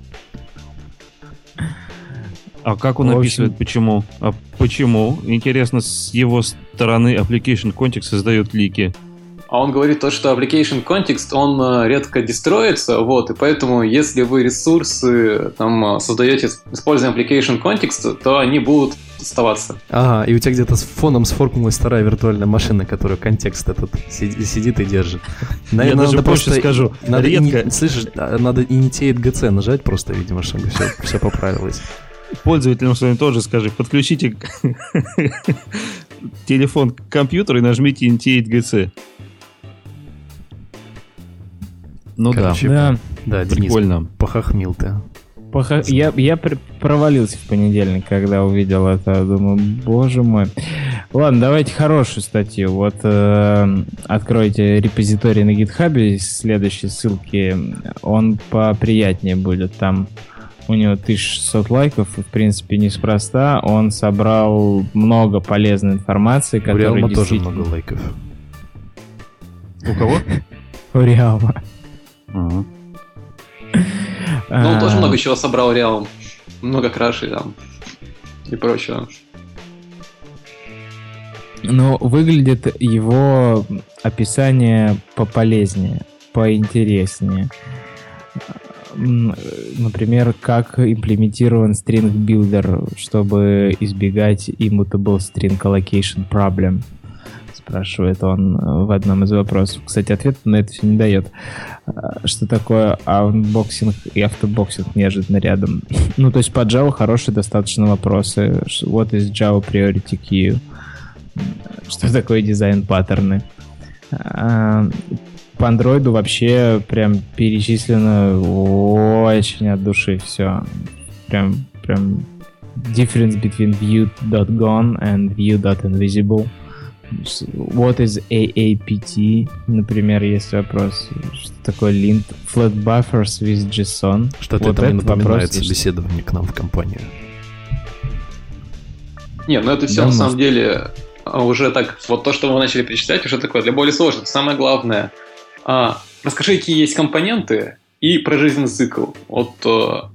А как он общем... описывает почему? А почему? Интересно, с его стороны application context создает лики. А он говорит то, что application context, он э, редко дестроится, вот, и поэтому, если вы ресурсы там э, создаете, используя application context, то они будут оставаться. Ага, и у тебя где-то с фоном сфоркнулась вторая виртуальная машина, которая контекст этот сидит, сидит и держит. Наверное, Я даже надо просто скажу, надо редко... Ини... Слышишь, а, надо initiate GC нажать просто, видимо, чтобы все, все поправилось. Пользователям своим тоже скажи, подключите телефон к компьютеру и нажмите initiate GC. Ну Короче, Да. Да, Денис, Прикольно. похохмил ты. Поха- Я, я пр- провалился в понедельник, когда увидел это. Думаю, боже мой. Ладно, давайте хорошую статью. Вот э, откройте репозиторий на гитхабе из следующей ссылки. Он поприятнее будет. Там у него 1600 лайков, и, в принципе, неспроста. Он собрал много полезной информации, У которая Реалма тоже действительно... много лайков. У кого? У Реалма. Ага. Ну, он тоже А, много чего собрал Реал. Много крашей там и прочего. Но выглядит его описание пополезнее, поинтереснее. Например, как имплементирован string builder, чтобы избегать immutable string allocation problem. Спрашивает он э, в одном из вопросов. Кстати, ответ на это все не дает. А, Что такое unboxing и autoboxing неожиданно рядом? Ну, то есть по Java хорошие достаточно вопросы. What is Java priority queue? что такое дизайн паттерны. А, По андроиду вообще прям перечислено очень от души все. Прям, прям difference between view.gone and view.invisible. What is AAPT? Например, есть вопрос. Что такое lint? Flat buffers with JSON. Что-то Вот это мне вопрос напоминает есть. собеседование к нам в компанию. Не, ну это все Да, на может. самом деле а, уже так, вот то, что вы начали перечислять, уже такое для более сложных. Самое главное, а, расскажи, какие есть компоненты и про жизненный цикл. Вот э,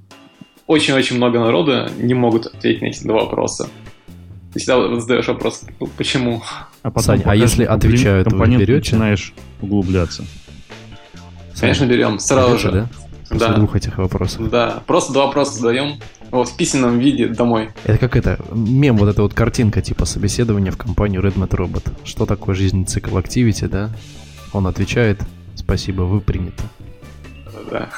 очень-очень много народа не могут ответить на эти два вопроса. Ты всегда задаешь вопрос, ну, почему? А потом Сань, а если отвечают, вы компоненту берете? начинаешь углубляться. Конечно, берем сразу Берете, же. да? После Да. двух этих вопросов. Да, просто два вопроса задаем вот, в письменном виде домой. Это как это, мем, вот эта вот картинка типа собеседования в компанию Redmond Robot. Что такое жизненный цикл Activity, да? Он отвечает, спасибо, вы приняты. Да.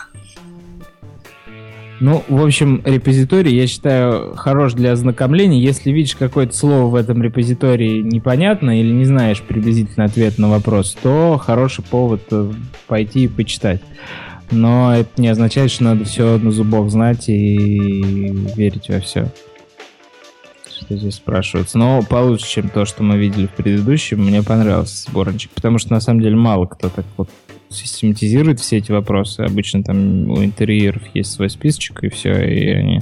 Ну, в общем, репозиторий, я считаю, хорош для ознакомления. Если видишь какое-то слово в этом репозитории непонятно или не знаешь приблизительно ответ на вопрос, то хороший повод э, пойти и почитать. Но это не означает, что надо все на зубок знать и верить во все. Что здесь спрашивается. Но получше, чем то, что мы видели в предыдущем, мне понравился сборничек. Потому что на самом деле мало кто так вот систематизирует все эти вопросы. Обычно там у интерьеров есть свой списочек, и все, и они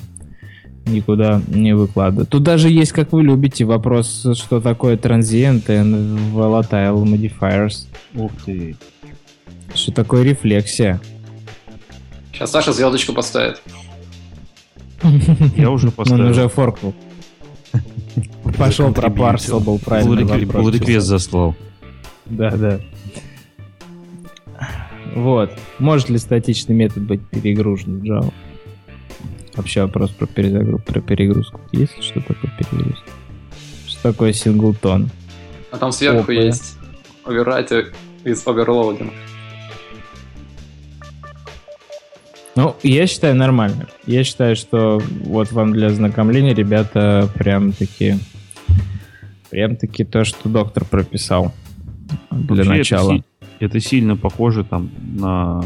никуда не выкладывают. Тут даже есть, как вы любите, вопрос, что такое transient and volatile modifiers. Ух ты. Что такое рефлексия. Сейчас Саша звездочку поставит. Я уже Он поставил. уже форкнул. Пошел про парсел, был правильный Pull request заслал. Да, да. Вот. Может ли статичный метод быть перегружен в Java? Вообще вопрос про, перезагру... про перегрузку. Есть что такое перегрузка? Что такое синглтон? А там сверху Опа. есть overwrite из overloading. Ну, я считаю нормально. Я считаю, что вот вам для ознакомления, ребята, прям таки прям таки то, что доктор прописал для Вообще, начала. Это, это сильно похоже там на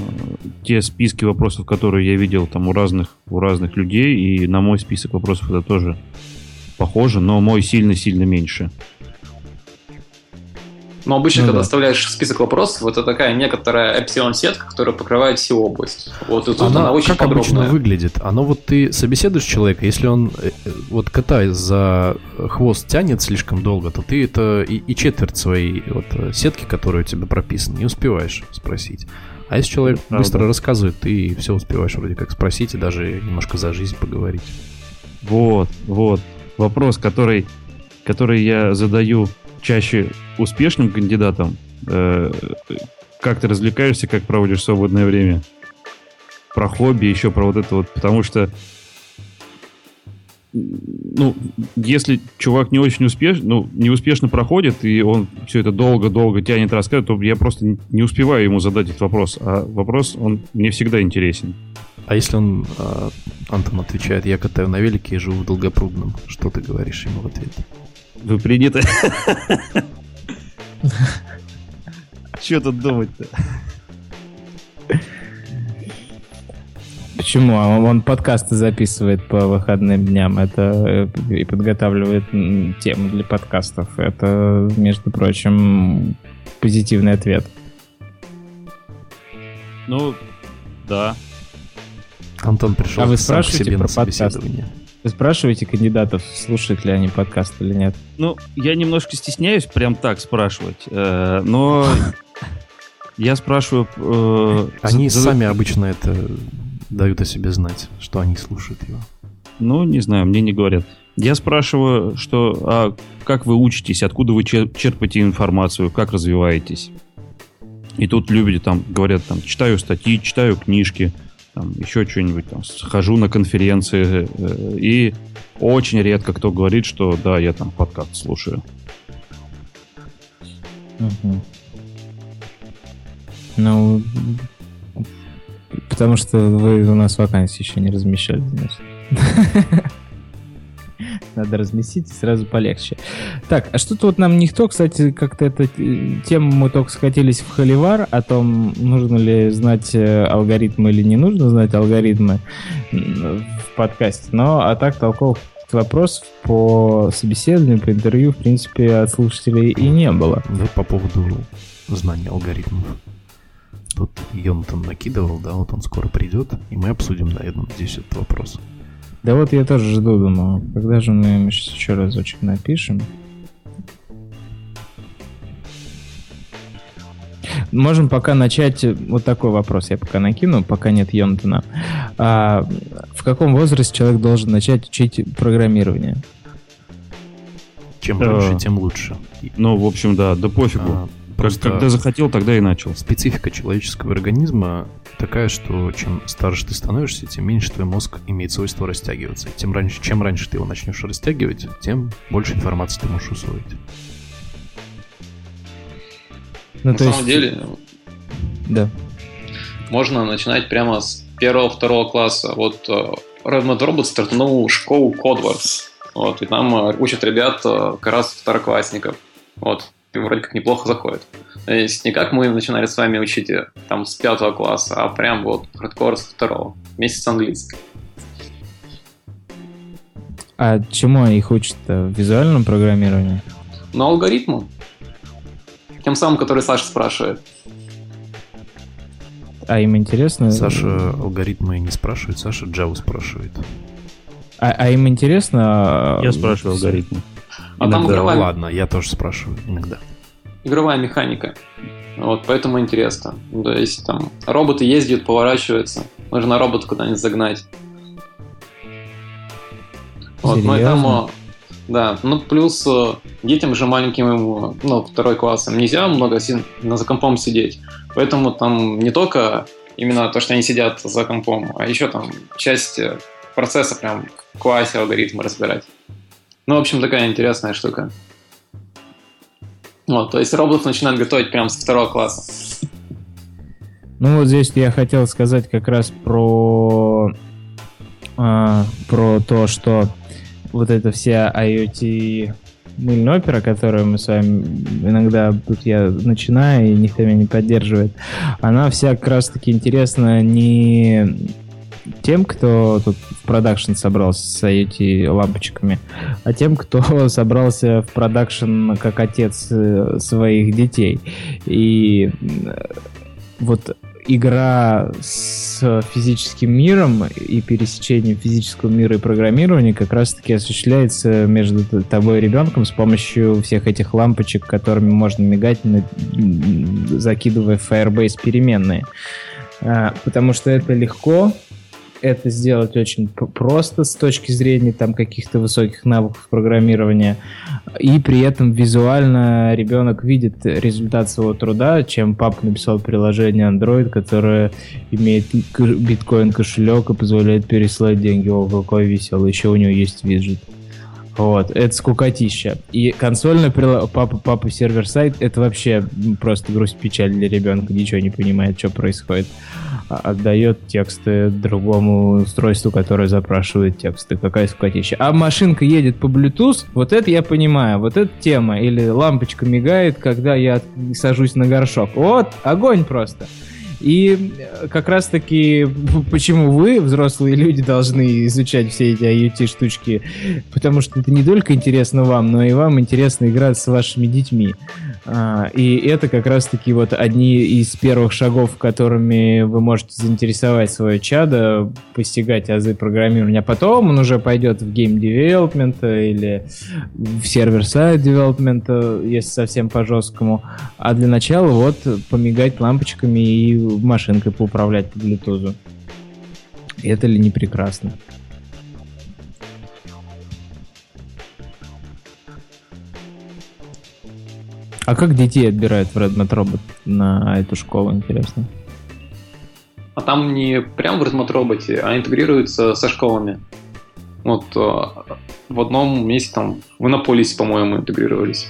те списки вопросов, которые я видел там у разных, у разных людей, и на мой список вопросов это тоже похоже, но мой сильно-сильно меньше. Но обычно, Ну когда да. оставляешь список вопросов, это такая некоторая эпсилон-сетка, которая покрывает всю область. Вот и тут она, Она очень как обычно подробная. выглядит? Оно вот ты собеседуешь человека, если он э, э, вот кота за хвост тянет слишком долго, то ты это и, и четверть своей вот э, сетки, которая у тебя прописана, не успеваешь спросить. А если человек правда. быстро рассказывает, ты все успеваешь вроде как спросить и даже немножко за жизнь поговорить. Вот, вот. Вопрос, который, который я задаю чаще успешным кандидатам. Э, как ты развлекаешься, как проводишь свободное время? Про хобби, еще про вот это вот. Потому что ну, если чувак не очень успешно, ну, неуспешно проходит, и он все это долго-долго тянет рассказывать, то я просто не- не успеваю ему задать этот вопрос. А вопрос, он мне всегда интересен. А если он, а, Антон отвечает, я катаю на велике и живу в Долгопрудном, что ты говоришь ему в ответ? Вы приняты. Че тут думать-то? Почему? А он подкасты записывает по выходным дням. Это э, и подготавливает темы для подкастов. Это, между прочим, позитивный ответ. Ну, да. Антон пришел а вы спрашиваете себе про собеседование. Вы спрашиваете кандидатов, слушают ли они подкаст или нет? Ну, я немножко стесняюсь прям так спрашивать, э, но я спрашиваю... Э, они сами обычно это дают о себе знать, что они слушают его. Ну, не знаю, мне не говорят. Я спрашиваю, что, а как вы учитесь, откуда вы черпаете информацию, как развиваетесь? И тут люди там говорят, там, читаю статьи, читаю книжки, там, еще что-нибудь, там, хожу на конференции, э, и очень редко кто говорит, что да, я там подкаст слушаю. Угу. Ну, потому что вы у нас вакансии еще не размещали. Надо разместить, и сразу полегче. Так, а что-то вот нам никто, кстати, как-то эту тему мы только скатились в холивар о том, нужно ли знать э, алгоритмы или не нужно знать алгоритмы в подкасте. Но, а так толковых вопросов по собеседованию, по интервью, в принципе, от слушателей и не было. Да, по поводу знания алгоритмов. Тут Йонатан накидывал, да, вот он скоро придет, и мы обсудим, наверное, здесь этот вопрос. Да вот я тоже жду, думаю, когда же мы сейчас еще разочек напишем. Можем пока начать вот такой вопрос, я пока накину, пока нет Йонтона. А, в каком возрасте человек должен начать учить программирование? Чем раньше, тем лучше. Ну, в общем, да, да пофигу. А, Просто когда захотел, тогда и начал. Специфика человеческого организма такая, что чем старше ты становишься, тем меньше твой мозг имеет свойство растягиваться. Тем раньше, чем раньше ты его начнешь растягивать, тем больше информации ты можешь усвоить. Ну, На самом есть... деле, да. можно начинать прямо с первого-второго класса. Вот uh, Redmond Robot стартанул школу Codewars. Вот, и там uh, учат ребят uh, как раз второклассников. Вот вроде как неплохо заходит. То есть не как мы начинали с вами учить э, там с пятого класса, а прям вот хардкор с второго, вместе с английским. А чему их учат-то? Визуальному программированию? Ну, алгоритму. Тем самым, который Саша спрашивает. А им интересно? Саша алгоритмы не спрашивает, Саша Java спрашивает. А, а им интересно? Я спрашиваю алгоритмы. А иногда, там игровая... ладно, я тоже спрашиваю иногда. Игровая механика. Вот, поэтому интересно. То есть там роботы ездят, поворачиваются. Нужно робота куда-нибудь загнать. Вот, ну и там, да, ну плюс э, детям же маленьким, ну, второй классом нельзя много на за компом сидеть. Поэтому там не только именно то, что они сидят за компом, а еще там часть э, процесса прям в классе алгоритмы разбирать. Ну, в общем, такая интересная штука. Вот, то есть роботов начинают готовить прямо со второго класса. Ну вот здесь я хотел сказать как раз про а, про то, что вот эта вся IoT мыльная опера, которую мы с вами иногда тут я начинаю, и никто меня не поддерживает, она вся как раз таки интересна не тем, кто тут в продакшн собрался с IoT лампочками, а тем, кто собрался в продакшн как отец э, своих детей. И э, вот игра с физическим миром и пересечением физического мира и программирования как раз-таки осуществляется между тобой и ребенком с помощью всех этих лампочек, которыми можно мигать, закидывая в Firebase переменные. А, потому что это легко, это сделать очень просто с точки зрения там каких-то высоких навыков программирования, и при этом визуально ребенок видит результат своего труда, чем папа написал приложение Android, которое имеет биткоин кошелек и позволяет переслать деньги. О, какой веселый, еще у него есть виджет. Вот, это скукотища. И консольное приложение, папа, папа сервер-сайт, это вообще просто грусть печаль для ребенка, ничего не понимает, что происходит. А, отдает тексты другому устройству, которое запрашивает тексты. Какая скукотища. А машинка едет по Bluetooth, вот это я понимаю, вот эта тема. Или лампочка мигает, когда я сажусь на горшок. Вот, огонь просто. И э, как раз-таки, почему вы, взрослые люди, должны изучать все эти IoT-штучки, потому что это не только интересно вам, но и вам интересно играть с вашими детьми. А, и это как раз-таки вот одни из первых шагов, которыми вы можете заинтересовать свое чадо, постигать азы программирования, а потом он уже пойдет в game development или в server-side development, если совсем по-жесткому. А для начала вот помигать лампочками и машинкой поуправлять по Bluetooth. Это ли не прекрасно? А как детей отбирают в Redmond Robot на эту школу, интересно? А там не прям в Redmond Robot, а интегрируются со школами. Вот э, в одном месте там в Иннополисе, по-моему, интегрировались.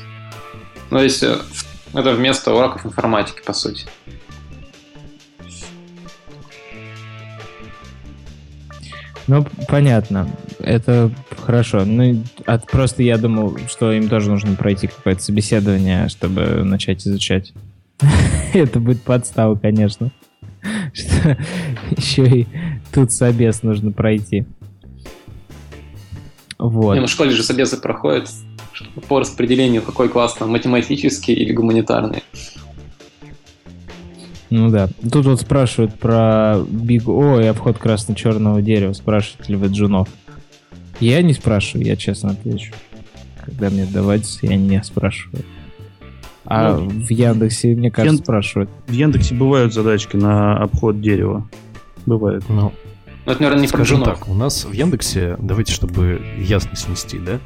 Ну, то есть э, это вместо уроков информатики, по сути. Ну, понятно. Это хорошо. Ну, от, просто я думал, что им тоже нужно пройти какое-то собеседование, чтобы начать изучать. Это будет подстава, конечно. Что еще и тут собес нужно пройти. Вот. Ну в школе же собесы проходят по распределению, какой класс там, математический или гуманитарный. Ну да. Тут вот спрашивают про Big O и обход красно-черного дерева. Спрашивают ли вы джунов? Я не спрашиваю, я честно отвечу. Когда мне давать, я не спрашиваю. А ну, в Яндексе, мне кажется, Ян... спрашивают. В Яндексе бывают задачки на обход дерева. Бывает. Ну, но это, наверное, не Скажем про так, у нас в Яндексе, давайте, чтобы ясность внести, да,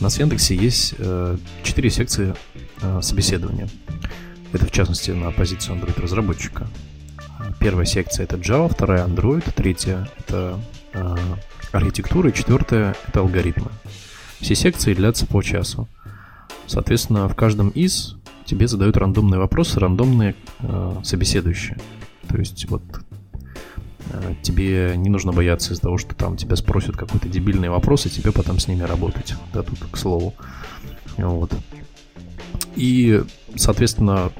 у нас в Яндексе есть э, 4 секции э, собеседования. Это, в частности, на позицию Android-разработчика. Первая секция — это Java, вторая — Android, третья — это э, архитектура, и четвертая — это алгоритмы. Все секции длятся по часу. Соответственно, в каждом из тебе задают рандомные вопросы, рандомные э, собеседующие. То есть вот э, тебе не нужно бояться из-за того, что там тебя спросят какой-то дебильный вопрос, и тебе потом с ними работать. Да, тут к слову. Вот. И, соответственно,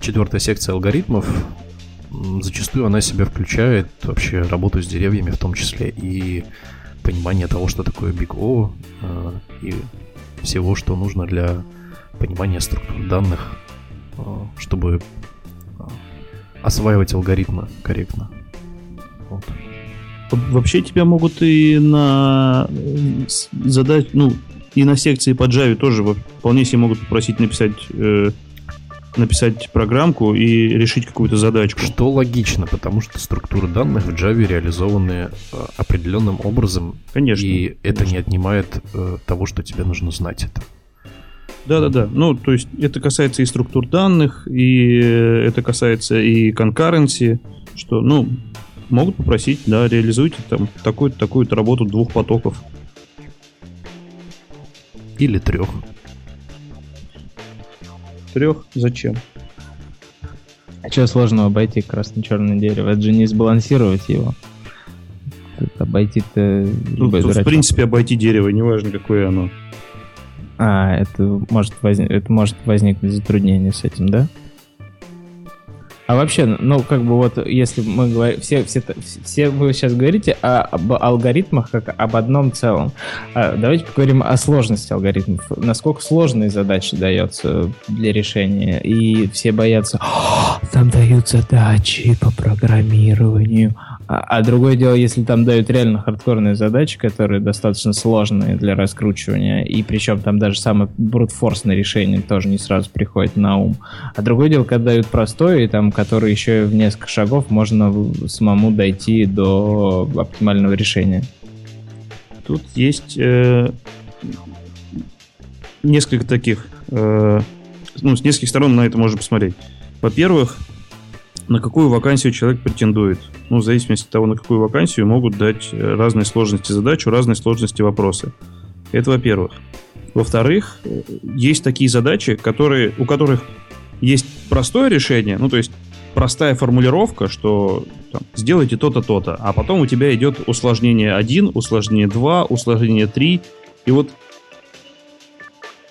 четвертая секция алгоритмов, зачастую она себя включает вообще работу с деревьями в том числе и понимание того, что такое Big O э, и всего, что нужно для понимания структур данных, э, чтобы э, осваивать алгоритмы корректно. Вот. Вообще тебя могут и на задать, ну, и на секции по Java тоже вполне себе могут попросить написать э, написать программку и решить какую-то задачку. Что логично, потому что структуры данных в Java реализованы э, определенным образом. Конечно. И это конечно. не отнимает э, того, что тебе нужно знать это. Да-да-да. Ну, то есть это касается и структур данных, и э, это касается и конкуренции, что, ну, могут попросить, да, реализуйте там такую-то, такую-то работу двух потоков. Или трех. Трех? Зачем? А что сложно обойти красно-черное дерево? Это же не сбалансировать его. Тут обойти-то... Ну, тут, в принципе, обойти дерево, неважно, какое оно. А, это может, возник... это может возникнуть затруднение с этим, да? А вообще, ну, как бы вот, если мы говорим, все, все, все вы сейчас говорите о, об алгоритмах как об одном целом. А давайте поговорим о сложности алгоритмов. Насколько сложные задачи дается для решения. И все боятся, там дают задачи по программированию. А, а другое дело, если там дают реально хардкорные задачи, которые достаточно сложные для раскручивания, и причем там даже самое брутфорсное решение тоже не сразу приходит на ум. А другое дело, когда дают простое, и там, который еще в несколько шагов можно самому дойти до оптимального решения. Тут есть э, несколько таких, э, ну, с нескольких сторон на это можно посмотреть. Во-первых, на какую вакансию человек претендует. Ну, в зависимости от того, на какую вакансию, могут дать э, разные сложности задачу, разные сложности вопросы. Это во-первых. Во-вторых, э, есть такие задачи, которые, у которых есть простое решение, ну, то есть простая формулировка, что там, сделайте то-то, то-то, а потом у тебя идет усложнение 1, усложнение 2, усложнение 3, и вот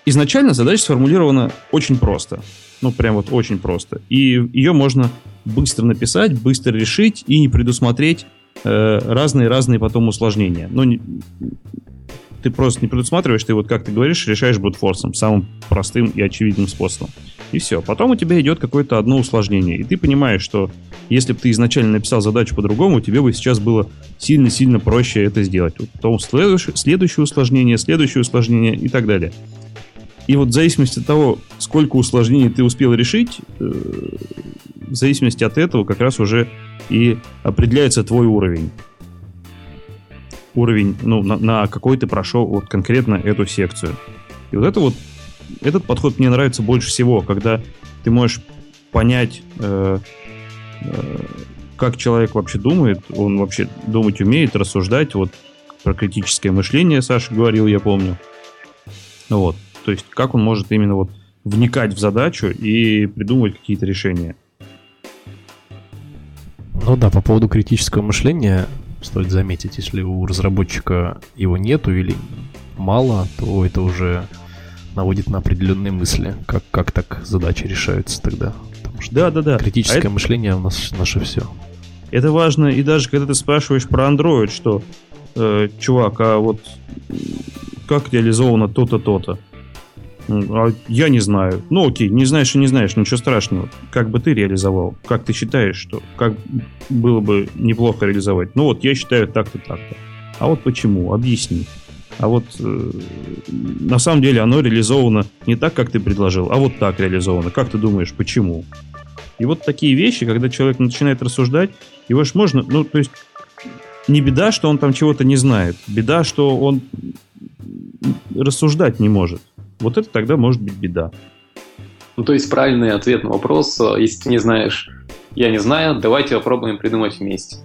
изначально задача сформулирована очень просто. Ну, прям вот очень просто. И ее можно быстро написать, быстро решить и не предусмотреть разные-разные э, потом усложнения. Ну, не, ты просто не предусматриваешь, ты вот, как ты говоришь, решаешь брутфорсом, самым простым и очевидным способом. И все. Потом у тебя идет какое-то одно усложнение. И ты понимаешь, что если бы ты изначально написал задачу по-другому, тебе бы сейчас было сильно-сильно проще это сделать. Потом следующее, следующее усложнение, следующее усложнение и так далее. И вот в зависимости от того, сколько усложнений ты успел решить, э, в зависимости от этого как раз уже и определяется твой уровень. Уровень, ну, на, на какой ты прошел вот конкретно эту секцию. И вот это вот, этот подход мне нравится больше всего, когда ты можешь понять, э, э, как человек вообще думает, он вообще думать умеет, рассуждать, вот про критическое мышление Саша говорил, я помню. Вот. То есть как он может именно вот вникать в задачу и придумывать какие-то решения. Ну да, по поводу критического мышления стоит заметить, если у разработчика его нету или мало, то это уже наводит на определенные мысли, как, как так задачи решаются тогда. Потому что да, да, да. критическое а мышление это... у нас наше все. Это важно, и даже когда ты спрашиваешь про Android, что, э, чувак, а вот как реализовано то-то, то-то? А я не знаю. Ну окей, не знаешь и не знаешь, ничего страшного. Как бы ты реализовал? Как ты считаешь, что как было бы неплохо реализовать? Ну вот я считаю так-то, так-то. А вот почему? Объясни. А вот э, на самом деле оно реализовано не так, как ты предложил, а вот так реализовано. Как ты думаешь, почему? И вот такие вещи, когда человек начинает рассуждать, его же можно, ну, то есть, не беда, что он там чего-то не знает. Беда, что он рассуждать не может. Вот это тогда может быть беда. Ну, то есть правильный ответ на вопрос, э, если ты не знаешь, я не знаю, давайте попробуем придумать вместе.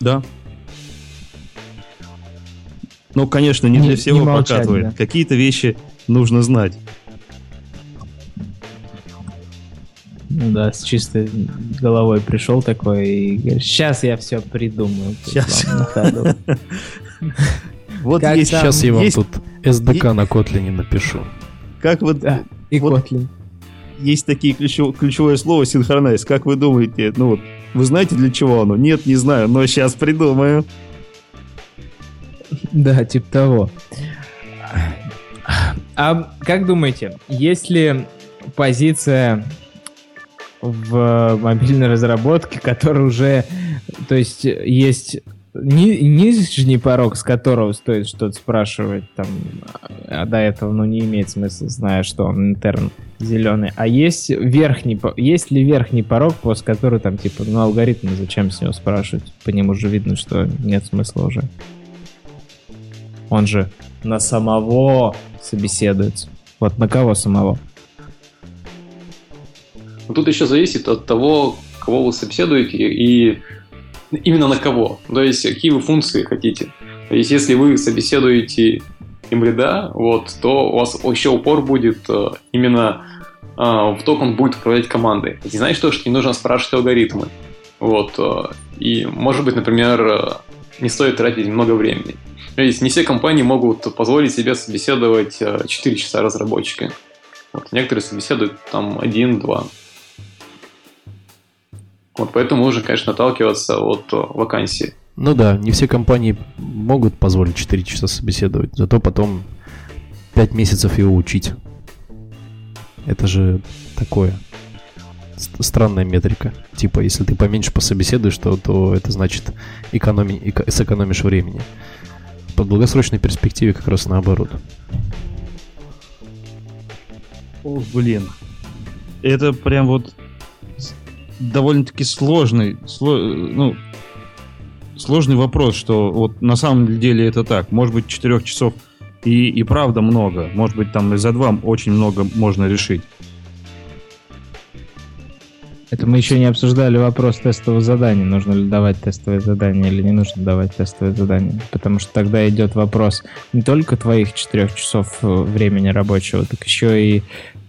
Да. Ну, конечно, не, не для всего не молчать, прокатывает. Да. Какие-то вещи нужно знать. Ну да, с чистой головой пришел такой и говорит, сейчас я все придумаю. Сейчас. Вот есть, сейчас я вам есть, тут SDK и, на Kotlin напишу. Как вот... Да, и вот, Kotlin. Есть такие ключев, ключевое слово синхронайз. Как вы думаете, ну вот, вы знаете для чего оно? Нет, не знаю, но сейчас придумаю. Да, типа того. А как думаете, если позиция в мобильной разработке, которая уже, то есть есть ни, нижний порог, с которого стоит что-то спрашивать, там, а до этого, ну, не имеет смысла, зная, что он интерн зеленый. А есть верхний, есть ли верхний порог, после которого там, типа, ну, алгоритм, зачем с него спрашивать? По нему же видно, что нет смысла уже. Он же на самого собеседуется. Вот на кого самого? Тут еще зависит от того, кого вы собеседуете и именно на кого, то есть какие вы функции хотите. То есть если вы собеседуете имбрида, вот, то у вас еще упор будет э, именно э, в то, как он будет управлять командой. Не знаешь то, что не нужно спрашивать алгоритмы. Вот, э, и, может быть, например, не стоит тратить много времени. То есть не все компании могут позволить себе собеседовать 4 часа разработчика. Вот, некоторые собеседуют там 1-2. Вот поэтому нужно, конечно, отталкиваться от э, вакансии. Ну да, не все компании могут позволить 4 часа собеседовать, зато потом 5 месяцев его учить. Это же такое странная метрика. Типа, если ты поменьше пособеседуешь, то, то это значит экономи, эко, сэкономишь времени. По долгосрочной перспективе как раз наоборот. О, блин. Это прям вот довольно-таки сложный, сло, ну, сложный вопрос, что вот на самом деле это так. Может быть, 4 часов и, и правда много. Может быть, там и за два очень много можно решить. Это мы еще не обсуждали вопрос тестового задания. Нужно ли давать тестовое задание или не нужно давать тестовое задание. Потому что тогда идет вопрос не только твоих четырех часов э, времени рабочего, так еще и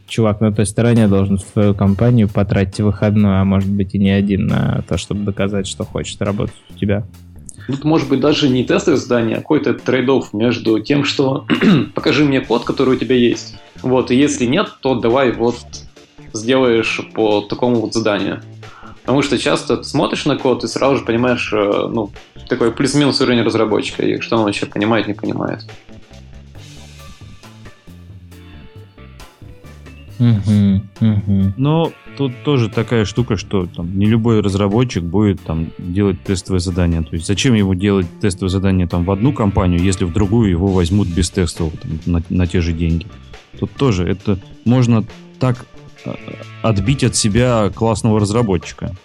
чувак на той стороне должен в твою компанию потратить выходной, а может быть и не один на то, чтобы доказать, что хочет работать у тебя. Тут может быть даже не тестовое задание, а какой-то трейд между тем, что покажи мне код, который у тебя есть. Вот, и если нет, то давай вот сделаешь по такому вот заданию. Потому что часто ты смотришь на код и сразу же понимаешь, э, ну, такой плюс-минус уровень разработчика, и что он вообще понимает, не понимает. Угу. Но тут тоже такая штука, что там, не любой разработчик будет там делать тестовое задание. То есть зачем ему делать тестовое задание там в одну компанию, если в другую его возьмут без тестового там, на, на те же деньги. Тут тоже это можно так а, отбить от себя классного разработчика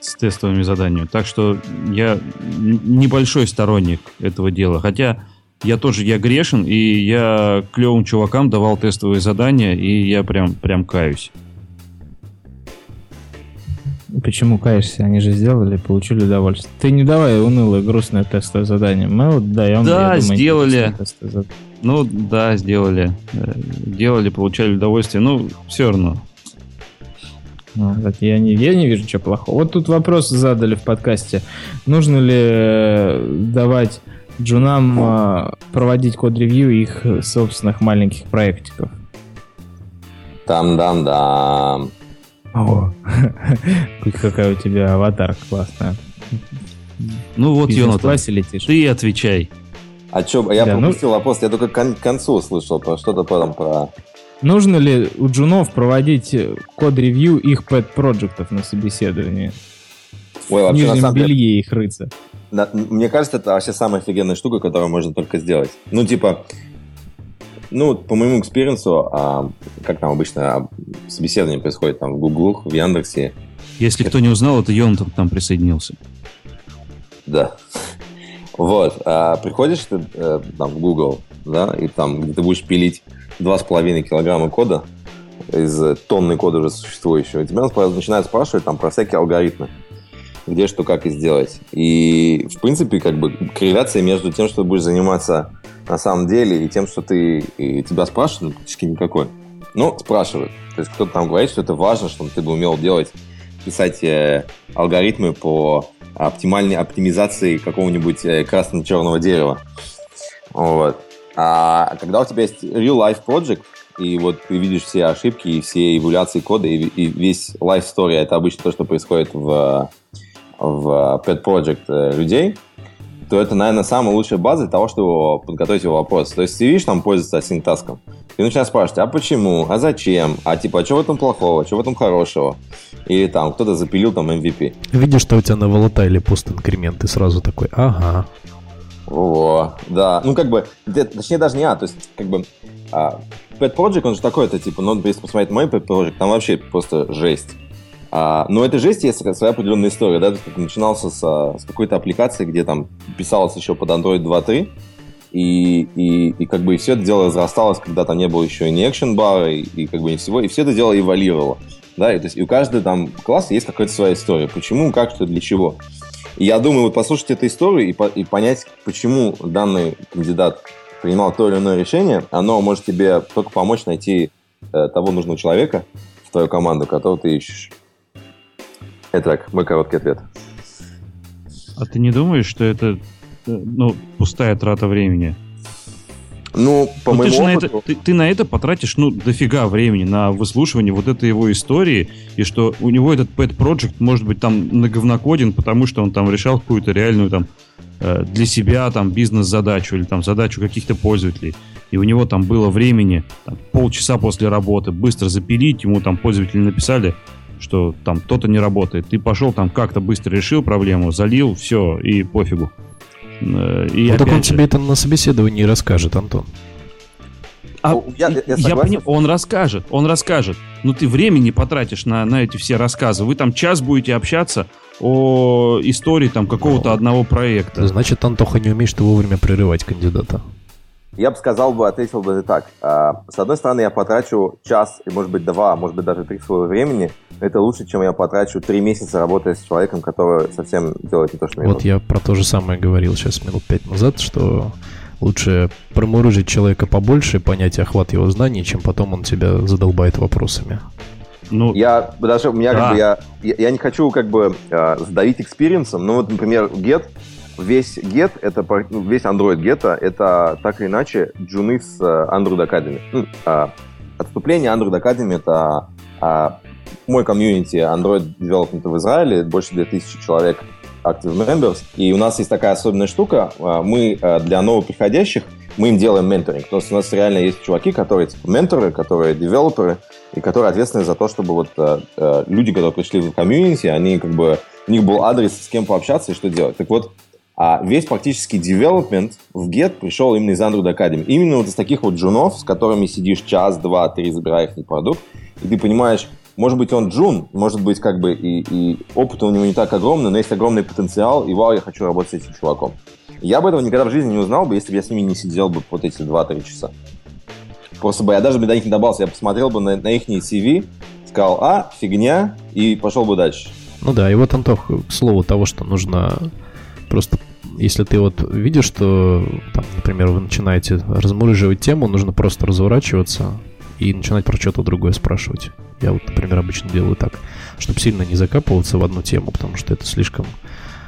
с тестовыми заданиями. Так что я небольшой сторонник этого дела. Хотя я тоже, я грешен, и я клевым чувакам давал тестовые задания, и я прям, прям каюсь. Почему каешься? Они же сделали, получили удовольствие. Ты не давай унылое, грустное тестовое задание. Мы вот даем. Да, думаю, сделали. Ну, да, сделали. Э, делали, получали удовольствие. Ну, все равно. Ну, я, не, я не вижу, что плохого. Вот тут вопрос задали в подкасте. Нужно ли э, давать джунам э, проводить код-ревью их собственных маленьких проектиков. Там-дам-дам. О, какая у тебя аватарка классная. Ну вот, Йонатан, ты отвечай. А что, я да, пропустил ну... вопрос, я только к концу слышал про что-то потом про... Нужно ли у джунов проводить код-ревью их пэт-проектов на собеседовании? Ой, вообще, в нижнем на самом белье деле... их рыться. Да, мне кажется, это вообще самая офигенная штука, которую можно только сделать. Ну, типа, ну, по моему experience у, а, как там обычно собеседование происходит там в Гуглу, в Яндексе. Если это... кто не узнал, это Йонатан там присоединился. Да. Вот. А приходишь ты э, там в Google, да, и там, где ты будешь пилить 2,5 килограмма кода из тонны кода уже существующего, и тебя начинают спрашивать там про всякие алгоритмы где что как и сделать. И, в принципе, как бы корреляция между тем, что ты будешь заниматься на самом деле, и тем, что ты и тебя спрашивают, ну, практически никакой. Ну, спрашивают. То есть кто-то там говорит, что это важно, чтобы ты бы умел делать, писать э, алгоритмы по оптимальной оптимизации какого-нибудь э, красно-черного дерева. Вот. А когда у тебя есть real-life project, и вот ты видишь все ошибки и все эволюции кода, и, и весь life story, это обычно то, что происходит в в Pet Project э, людей, то это, наверное, самая лучшая база для того, чтобы подготовить его вопрос. То есть ты видишь, там пользуется синтаском, ты начинаешь спрашивать, а почему, а зачем, а типа, а что в этом плохого, что в этом хорошего? Или там кто-то запилил там MVP. Видишь, что у тебя на волатайле пуст инкремент, и сразу такой, ага. О, да. Ну, как бы, точнее, даже не а, то есть, как бы, а, Pet Project, он же такой, это типа, ну, если посмотреть мой Pet Project, там вообще просто жесть. А, но это жесть есть своя определенная история, да, как начинался с, с какой-то аппликации, где там писалось еще под Android 2.3, и, и, и как бы и все это дело разрасталось, когда там не было еще и не экшен бара, и, и как бы не всего, и все это дело эволюировало. Да, и, то есть, и у каждого там класса есть какая-то своя история. Почему, как, что, для чего. И я думаю, вот послушать эту историю и, по, и понять, почему данный кандидат принимал то или иное решение, оно может тебе только помочь найти э, того нужного человека в твою команду, которого ты ищешь. Итак, мой короткий ответ. А ты не думаешь, что это ну, пустая трата времени? Ну, по ну, моему ты, опыту... на это, ты, ты на это потратишь, ну, дофига времени, на выслушивание вот этой его истории, и что у него этот pet project может быть там наговнокоден, потому что он там решал какую-то реальную там э, для себя там бизнес-задачу или там задачу каких-то пользователей. И у него там было времени там, полчаса после работы быстро запилить, ему там пользователи написали, что там кто-то не работает. Ты пошел там как-то быстро решил проблему, залил, все, и пофигу. Э, и ну, так он же... тебе это на собеседовании расскажет, Антон. А, я, я, я понимаю, он расскажет, он расскажет. Но ты времени потратишь на, на эти все рассказы. Вы там час будете общаться о истории там какого-то ну, одного проекта. Значит, Антоха не умеешь ты вовремя прерывать кандидата. Я бы сказал бы, ответил бы так. А, с одной стороны, я потрачу час, и может быть два, может быть даже три своего времени. Это лучше, чем я потрачу три месяца, работая с человеком, который совсем делает не то, что мне Вот нужно. я про то же самое говорил сейчас минут пять назад, что лучше промурыжить человека побольше, понять охват его знаний, чем потом он тебя задолбает вопросами. Ну, я даже у меня да. как бы я, я, я не хочу как бы э, задавить experience ом, но вот, например, Get весь get, это ну, весь Android get, это так или иначе джуны с э, Android Academy. Ну, а, отступление. Android Academy — это а, мой комьюнити Android Development в Израиле, больше 2000 человек Active Members. И у нас есть такая особенная штука. А, мы а, для новоприходящих мы им делаем менторинг. То есть у нас реально есть чуваки, которые типа менторы, которые девелоперы, и которые ответственны за то, чтобы вот э, люди, которые пришли в комьюнити, они как бы у них был адрес, с кем пообщаться и что делать. Так вот, а весь практически development в Get пришел именно из Android Academy. Именно вот из таких вот джунов, с которыми сидишь час, два, три, забирая их продукт, и ты понимаешь, может быть, он джун, может быть, как бы и, и опыт у него не так огромный, но есть огромный потенциал, и вау, я хочу работать с этим чуваком. Я бы этого никогда в жизни не узнал бы, если бы я с ними не сидел бы вот эти 2-3 часа. Просто бы я даже бы до них не добрался, я посмотрел бы на, на их CV, сказал, а, фигня, и пошел бы дальше. Ну да, и вот, Антох, к слову того, что нужно просто если ты вот видишь, что, там, например, вы начинаете размураживать тему, нужно просто разворачиваться и начинать про что-то другое спрашивать. Я вот, например, обычно делаю так, чтобы сильно не закапываться в одну тему, потому что это слишком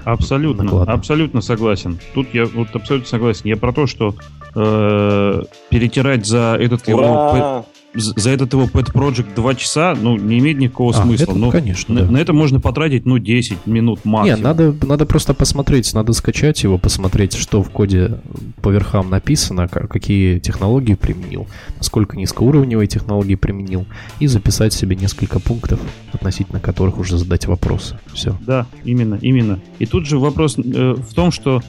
Абсолютно, накладно. абсолютно согласен. Тут я вот абсолютно согласен. Я про то, что э, перетирать за этот Ура! За этот его pet project 2 часа, ну, не имеет никакого а, смысла. Это, ну, конечно, на, да. на это можно потратить, ну, 10 минут максимум. Не, надо, надо просто посмотреть, надо скачать его, посмотреть, что в коде по верхам написано, какие технологии применил, насколько низкоуровневые технологии применил, и записать себе несколько пунктов, относительно которых уже задать вопросы. Все. Да, именно, именно. И тут же вопрос э, в том, что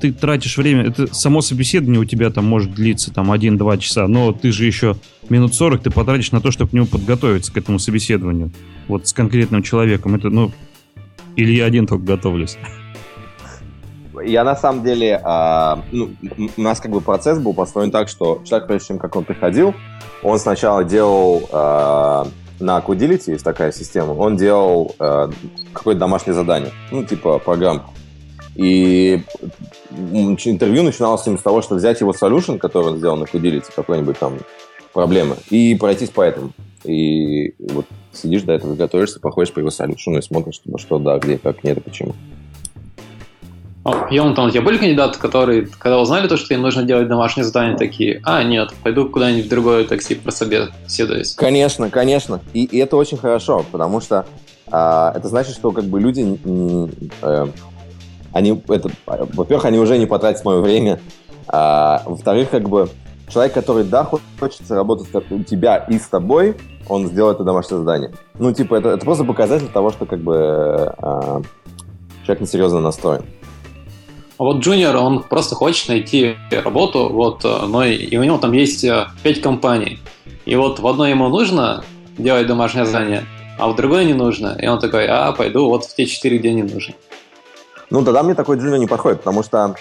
ты тратишь время, это само собеседование у тебя там может длиться там 1-2 часа, но ты же еще минут 40 ты потратишь на то, чтобы к нему подготовиться, к этому собеседованию. Вот с конкретным человеком. Это, ну, или я один только готовлюсь. Я на самом деле, а, ну, у нас как бы процесс был построен так, что человек, прежде чем как он приходил, он сначала делал а, на Codility, есть такая система, он делал а, какое-то домашнее задание, ну, типа программку. И интервью начиналось с того, что взять его solution, который он сделал на Fidelity, какой-нибудь там проблемы, и пройтись по этому. И вот сидишь до этого, готовишься, походишь по его solution и смотришь, что, что да, где, как, нет и почему. Йонатан, у тебя были кандидаты, которые, когда узнали то, что им нужно делать домашнее задание, такие, а, нет, пойду куда-нибудь в другое такси прособеседуюсь? Конечно, конечно. И, и это очень хорошо, потому что а, это значит, что как бы люди э, они, это, во-первых, они уже не потратят мое время, а, во-вторых, как бы человек, который, да, хочется работать у тебя и с тобой, он сделает это домашнее задание. Ну, типа, это, это просто показатель того, что как бы а, человек несерьезно настроен. А вот Джуниор, он просто хочет найти работу, вот, но и, и у него там есть э, пять компаний. И вот в одной ему нужно делать домашнее задание, а в другой не нужно. И он такой, а, пойду вот в те четыре, где не нужно. Ну, тогда мне такой джуниор не подходит, потому что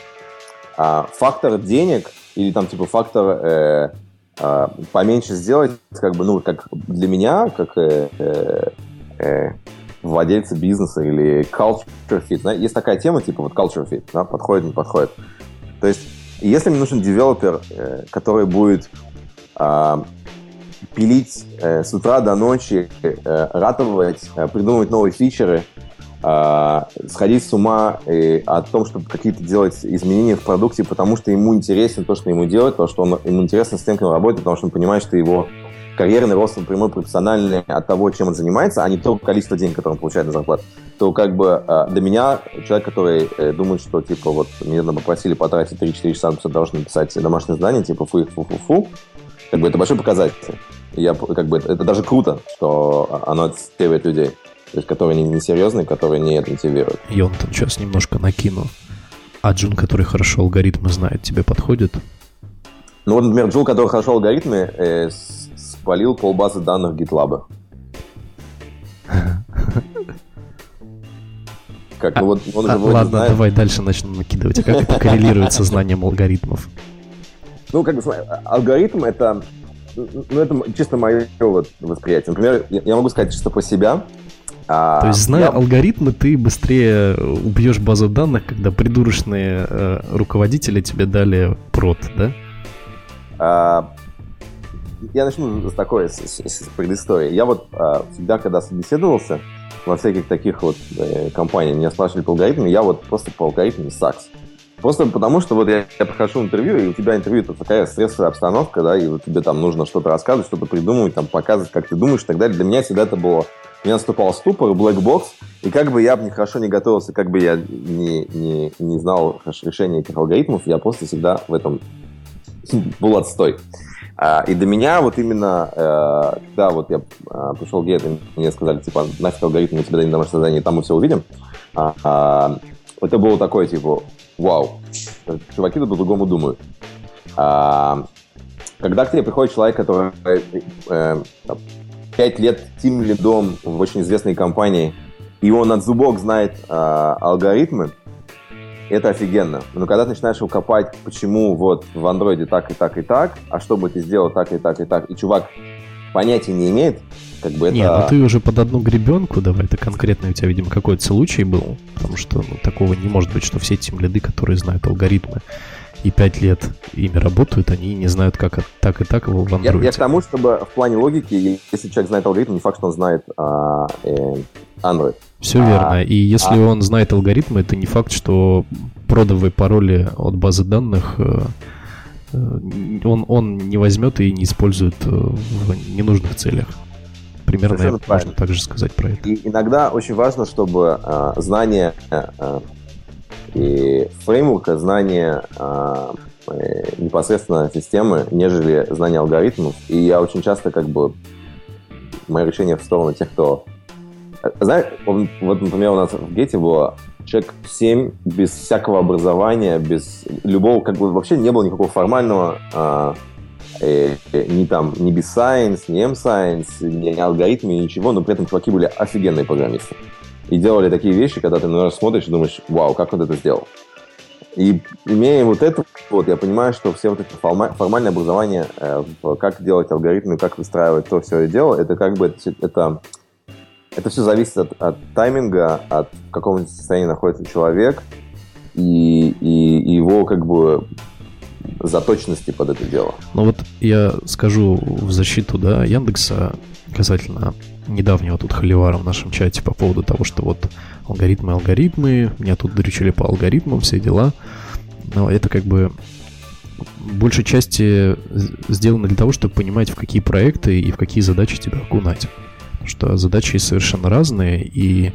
а, фактор денег или там типа фактор э, э, поменьше сделать, как бы, ну, как для меня, как э, э, э владельца бизнеса или culture fit, да, есть такая тема, типа вот culture fit, да, подходит, не подходит. То есть, если мне нужен девелопер, э, который будет э, пилить э, с утра до ночи, э, ратовать, э, придумывать новые фичеры, э, сходить с ума и, о том, чтобы какие-то делать изменения в продукте, потому что ему интересно то, что ему делать, то, что он, ему интересно с тем, как он работает, потому что он понимает, что его карьерный рост напрямую профессиональный от того, чем он занимается, а не то количество денег, которое он получает на зарплату, то как бы э, для меня человек, который э, думает, что типа вот мне попросили потратить 3-4 часа, на должен написать домашнее задание, типа фу-фу-фу-фу, как бы это большой показатель. Я, как бы, это даже круто, что оно отстреливает людей. То есть, которые не, не серьезные, которые не мотивируют. Йонтон, сейчас немножко накину. А Джун, который хорошо алгоритмы знает, тебе подходит? Ну вот, например, Джун, который хорошо алгоритмы, э, спалил полбазы данных GitLab. Как, ну, вот он а, ладно, знает. давай дальше начнем накидывать. А как это коррелирует со знанием алгоритмов? Ну, как бы, смотри, алгоритм это, ну, это чисто мое вот восприятие. Например, я могу сказать чисто по себя. А, То есть, зная я... алгоритмы, ты быстрее убьешь базу данных, когда придурочные э, руководители тебе дали прот, да? А, я начну с такой с, с, с предыстории. Я вот а, всегда, когда собеседовался во всяких таких вот э, компаниях, меня спрашивали по алгоритмам, я вот просто по алгоритмам сакс. Просто потому, что вот я, я прохожу интервью, и у тебя интервью это такая стрессовая обстановка, да, и вот тебе там нужно что-то рассказывать, что-то придумывать, там показывать, как ты думаешь и так далее. Для меня всегда это было... Меня наступал ступор, box, и как бы я бы хорошо не готовился, как бы я не, не, не знал решения этих алгоритмов, я просто всегда в этом был отстой. А, и до меня вот именно, э, когда вот я а, пришел Гейт, мне сказали, типа, нафиг алгоритм, мы тебе дадим домашнее задание, там мы все увидим. А, это было такое, типа, вау, чуваки тут по-другому думают. Когда к тебе приходит человек, который э, пять лет тим лидом в очень известной компании, и он от зубок знает алгоритмы, это офигенно. Но когда ты начинаешь его копать, почему вот в андроиде так и так и так, а чтобы ты сделал так и так и так, и чувак понятия не имеет, как бы это... Не, ну ты уже под одну гребенку, давай, это конкретно у тебя, видимо, какой-то случай был, потому что ну, такого не может быть, что все эти лиды, которые знают алгоритмы, и пять лет ими работают, они не знают, как так и так его в андроиде. Я, я к тому, чтобы в плане логики, если человек знает алгоритм, не факт, что он знает а, э, Android. Все а, верно. И если а... он знает алгоритмы, это не факт, что продовые пароли от базы данных э, э, он, он не возьмет и не использует э, в ненужных целях. Примерно Совершенно можно правильно. так же сказать про это. И иногда очень важно, чтобы э, знание э, и фреймворка, знание э, непосредственно системы, нежели знание алгоритмов. И я очень часто как бы мое решение в сторону тех, кто знаешь, вот, например, у нас в Гете было человек 7 без всякого образования, без любого, как бы вообще не было никакого формального а, э, э, ни там, ни без science, ни M-science, ни, ни алгоритмы, ничего, но при этом чуваки были офигенные программисты. И делали такие вещи, когда ты, наверное, смотришь и думаешь, вау, как он это сделал. И имея вот это, вот, я понимаю, что все вот это формальное образование, э, как делать алгоритмы, как выстраивать то все это дело, это как бы это это все зависит от, от тайминга, от какого состояния находится человек и, и, и его как бы заточенности под это дело. Ну вот я скажу в защиту да, Яндекса касательно недавнего тут холивара в нашем чате по поводу того, что вот алгоритмы, алгоритмы, меня тут дрючили по алгоритмам, все дела. Но это как бы большей части сделано для того, чтобы понимать, в какие проекты и в какие задачи тебя окунать что задачи совершенно разные, и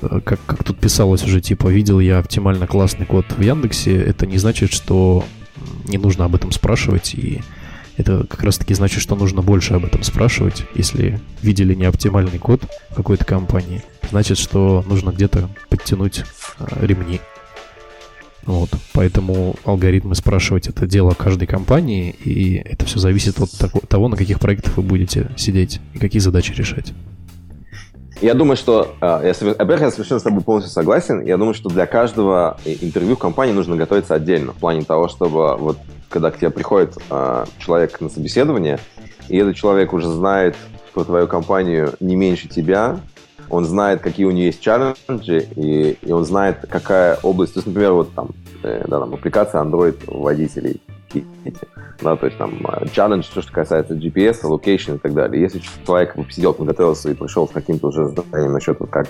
э, как, как тут писалось уже, типа, видел я оптимально классный код в Яндексе, это не значит, что не нужно об этом спрашивать, и это как раз-таки значит, что нужно больше об этом спрашивать. Если видели неоптимальный код какой-то компании, значит, что нужно где-то подтянуть э, ремни. Вот, поэтому алгоритмы спрашивать это дело каждой компании, и это все зависит от того, на каких проектах вы будете сидеть и какие задачи решать. Я думаю, что, а, я, во-первых, я совершенно с тобой полностью согласен. Я думаю, что для каждого интервью в компании нужно готовиться отдельно, в плане того, чтобы вот когда к тебе приходит э, человек на собеседование, и этот человек уже знает про твою компанию не меньше тебя, он знает, какие у нее есть челленджи, и, и он знает, какая область, то есть, например, вот там, э, да, там аппликация Android водителей, да, то есть там челлендж, то, что касается GPS, location и так далее. Если человек посидел, подготовился и пришел с каким-то уже заданием насчет вот как,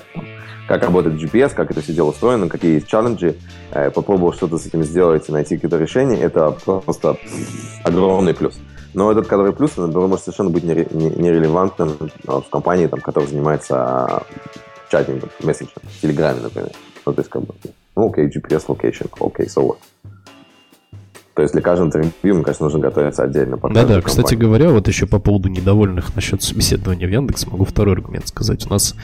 как работает GPS, как это все дело устроено, какие есть челленджи, э, попробовал что-то с этим сделать и найти какие-то решения, это просто огромный плюс. Но этот кадровый плюс, например, может совершенно быть нерелевантным в компании, там, которая занимается чатингом, месседжем, в Телеграме, например. Ну, то есть, как бы, ну, окей, GPS location, окей, so what. То есть для каждого интервью, мне кажется, нужно готовиться отдельно. Да-да, кстати говоря, вот еще по поводу недовольных насчет собеседования в Яндекс, могу второй аргумент сказать. У нас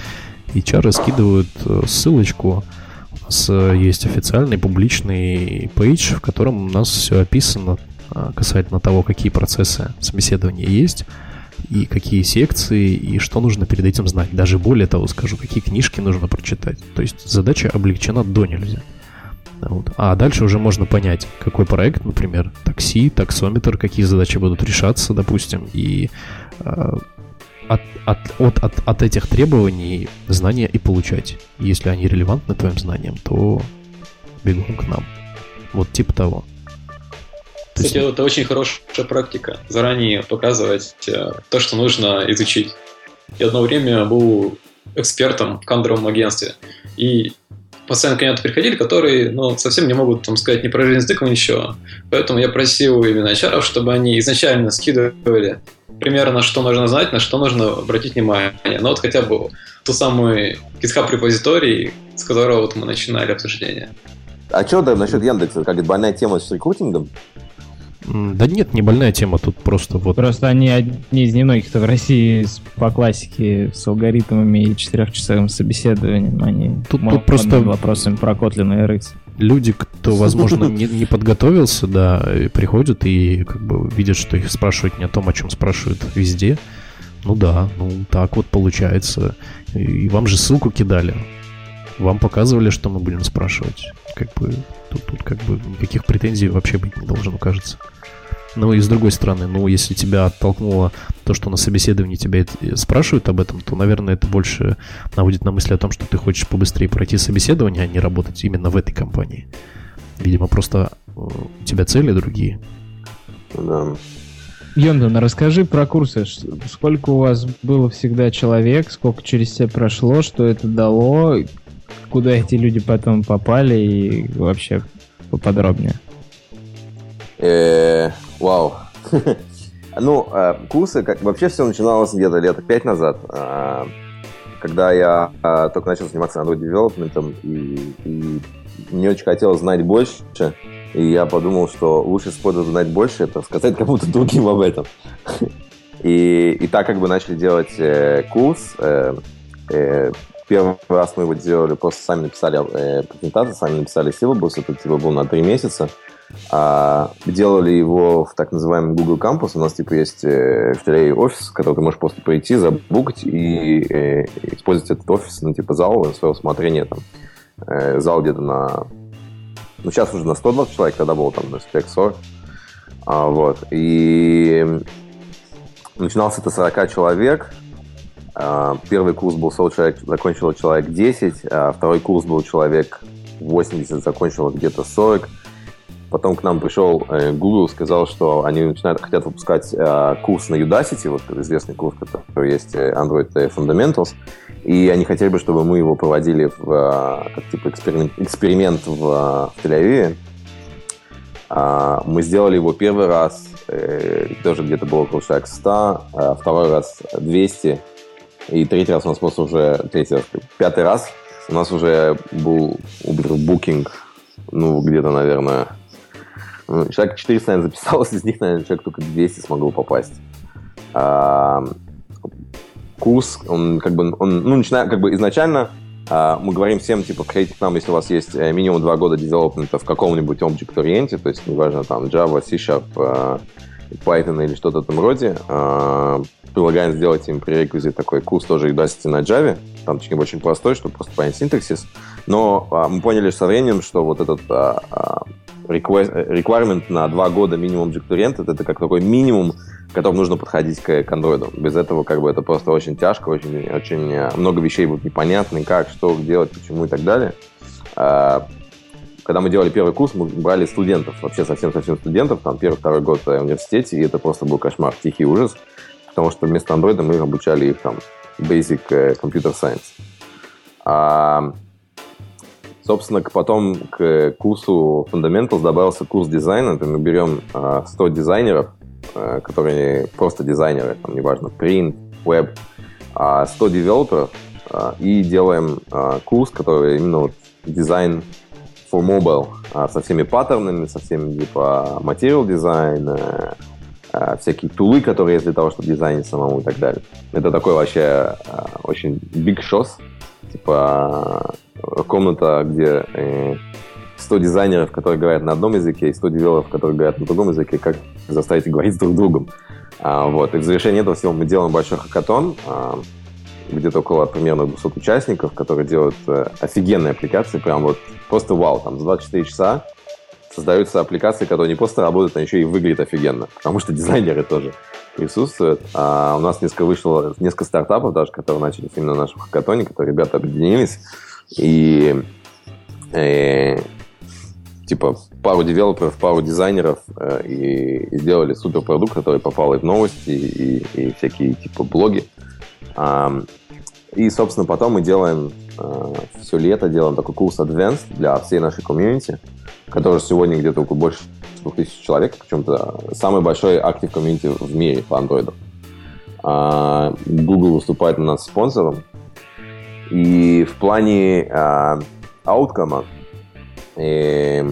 HR скидывают э, ссылочку, у нас э, есть официальный публичный пейдж, в котором у нас все описано а, касательно того, какие процессы собеседования есть, и какие секции, и что нужно перед этим знать. Даже более того скажу, какие книжки нужно прочитать. То есть задача облегчена до нельзя. Вот. А дальше уже можно понять, какой проект, например, такси, таксометр, какие задачи будут решаться, допустим, и э, от, от, от, от, от этих требований знания и получать. Если они релевантны твоим знаниям, то бегом к нам. Вот типа того. Кстати, это очень хорошая практика. Заранее показывать э, то, что нужно изучить. Я одно время был экспертом в кадровом агентстве. И постоянно клиенты приходили, которые ну, совсем не могут там, сказать ни про жизнь языка, ничего. Поэтому я просил именно HR, чтобы они изначально скидывали примерно, что нужно знать, на что нужно обратить внимание. Ну вот хотя бы ту самую GitHub репозиторий, с которого вот мы начинали обсуждение. А что да, насчет Яндекса? Как это больная тема с рекрутингом? Да нет, не больная тема, тут просто вот... Просто они одни из немногих, кто в России по классике с алгоритмами и четырехчасовым собеседованием, они тут, тут просто вопросами про Kotlin и RX. Люди, кто, возможно, не, не подготовился, да, приходят и как бы видят, что их спрашивают не о том, о чем спрашивают везде. Ну да, ну так вот получается. И вам же ссылку кидали. Вам показывали, что мы будем спрашивать. Как бы тут, тут как бы никаких претензий вообще быть не должно, кажется. Ну и с другой стороны, ну если тебя оттолкнуло то, что на собеседовании тебя спрашивают об этом, то, наверное, это больше наводит на мысли о том, что ты хочешь побыстрее пройти собеседование, а не работать именно в этой компании. Видимо, просто э, у тебя цели другие. Да. Йондан, расскажи про курсы. Сколько у вас было всегда человек, сколько через тебя прошло, что это дало, куда эти люди потом попали и вообще поподробнее. Э, вау. Ну, э, курсы, как вообще все начиналось где-то лет пять назад, э, когда я только начал заниматься Android девелопментом, и, и мне очень хотелось знать больше, и я подумал, что лучше способ знать больше, это сказать кому-то другим об этом. И, и так как бы начали делать э, курс, э, э, Первый раз мы его делали, просто сами написали э, презентацию, сами написали силабус, это типа был на три месяца. А, делали его в так называемый Google Campus. У нас типа есть э, в Телее офис, который ты можешь просто прийти, забукать и э, использовать этот офис, ну, типа зал на свое усмотрение. Там, э, зал где-то на... Ну, сейчас уже на 120 человек, тогда было там на 40. А, вот. И начинался это 40 человек, первый курс был 100 человек, закончил человек 10, а второй курс был человек 80, закончил где-то 40. Потом к нам пришел э, Google, сказал, что они начинают, хотят выпускать э, курс на Udacity, вот известный курс, который есть э, Android Fundamentals, и они хотели бы, чтобы мы его проводили в, как типа эксперимент, эксперимент в, в Тель-Авиве. А, мы сделали его первый раз, тоже где-то было около человек 100, второй раз 200, и третий раз у нас просто уже, третий раз, пятый раз у нас уже был Uber ну, где-то, наверное, ну, человек 400, наверное, записалось, из них, наверное, человек только 200 смогло попасть. А, курс, он как бы, он, ну, начиная, как бы изначально а, мы говорим всем, типа, приходите к нам, если у вас есть э, минимум два года девелопмента в каком-нибудь object-ориенте, то есть, неважно, там, Java, C-Sharp, а, Python или что-то в этом роде, а, предлагаем сделать им пререквизит такой курс тоже Udacity на Java. Там очень, простой, чтобы просто понять синтаксис. Но а, мы поняли со временем, что вот этот а, requirement на два года минимум object это как такой минимум, к которому нужно подходить к, к Android. Без этого как бы это просто очень тяжко, очень, очень много вещей будут непонятны, как, что делать, почему и так далее. А, когда мы делали первый курс, мы брали студентов, вообще совсем-совсем студентов, там первый-второй год в университете, и это просто был кошмар, тихий ужас потому что вместо Android мы обучали их там Basic э, Computer Science. А, собственно, потом к курсу Fundamentals добавился курс дизайна. Это мы берем 100 а, дизайнеров, э, которые просто дизайнеры, там, неважно, print, web, 100 девелоперов, а, и делаем курс, который именно вот дизайн for mobile, со всеми паттернами, со всеми типа материал дизайн, а, всякие тулы, которые есть для того, чтобы дизайнить самому и так далее. Это такой вообще а, очень big shows, типа комната, где 100 э, дизайнеров, которые говорят на одном языке, и 100 девелоперов, которые говорят на другом языке, как заставить говорить друг с другом. А, вот. И в завершение этого всего мы делаем большой хакатон, где-то около примерно 200 участников, которые делают э, офигенные аппликации, прям вот просто вау, там за 24 часа создаются аппликации, которые не просто работают, а еще и выглядят офигенно, потому что дизайнеры тоже присутствуют. А у нас несколько вышло, несколько стартапов даже, которые начались именно на нашем хакатоне, которые ребята объединились, и, и э, типа пару девелоперов, пару дизайнеров э, и, и сделали супер продукт, который попал и в новости, и, и всякие типа блоги. А, и, собственно, потом мы делаем все лето делаем такой курс Advanced для всей нашей комьюнити, который сегодня где-то около больше 2000 человек, причем-то самый большой актив комьюнити в мире по андроиду. А, Google выступает у нас спонсором. И в плане ауткома э,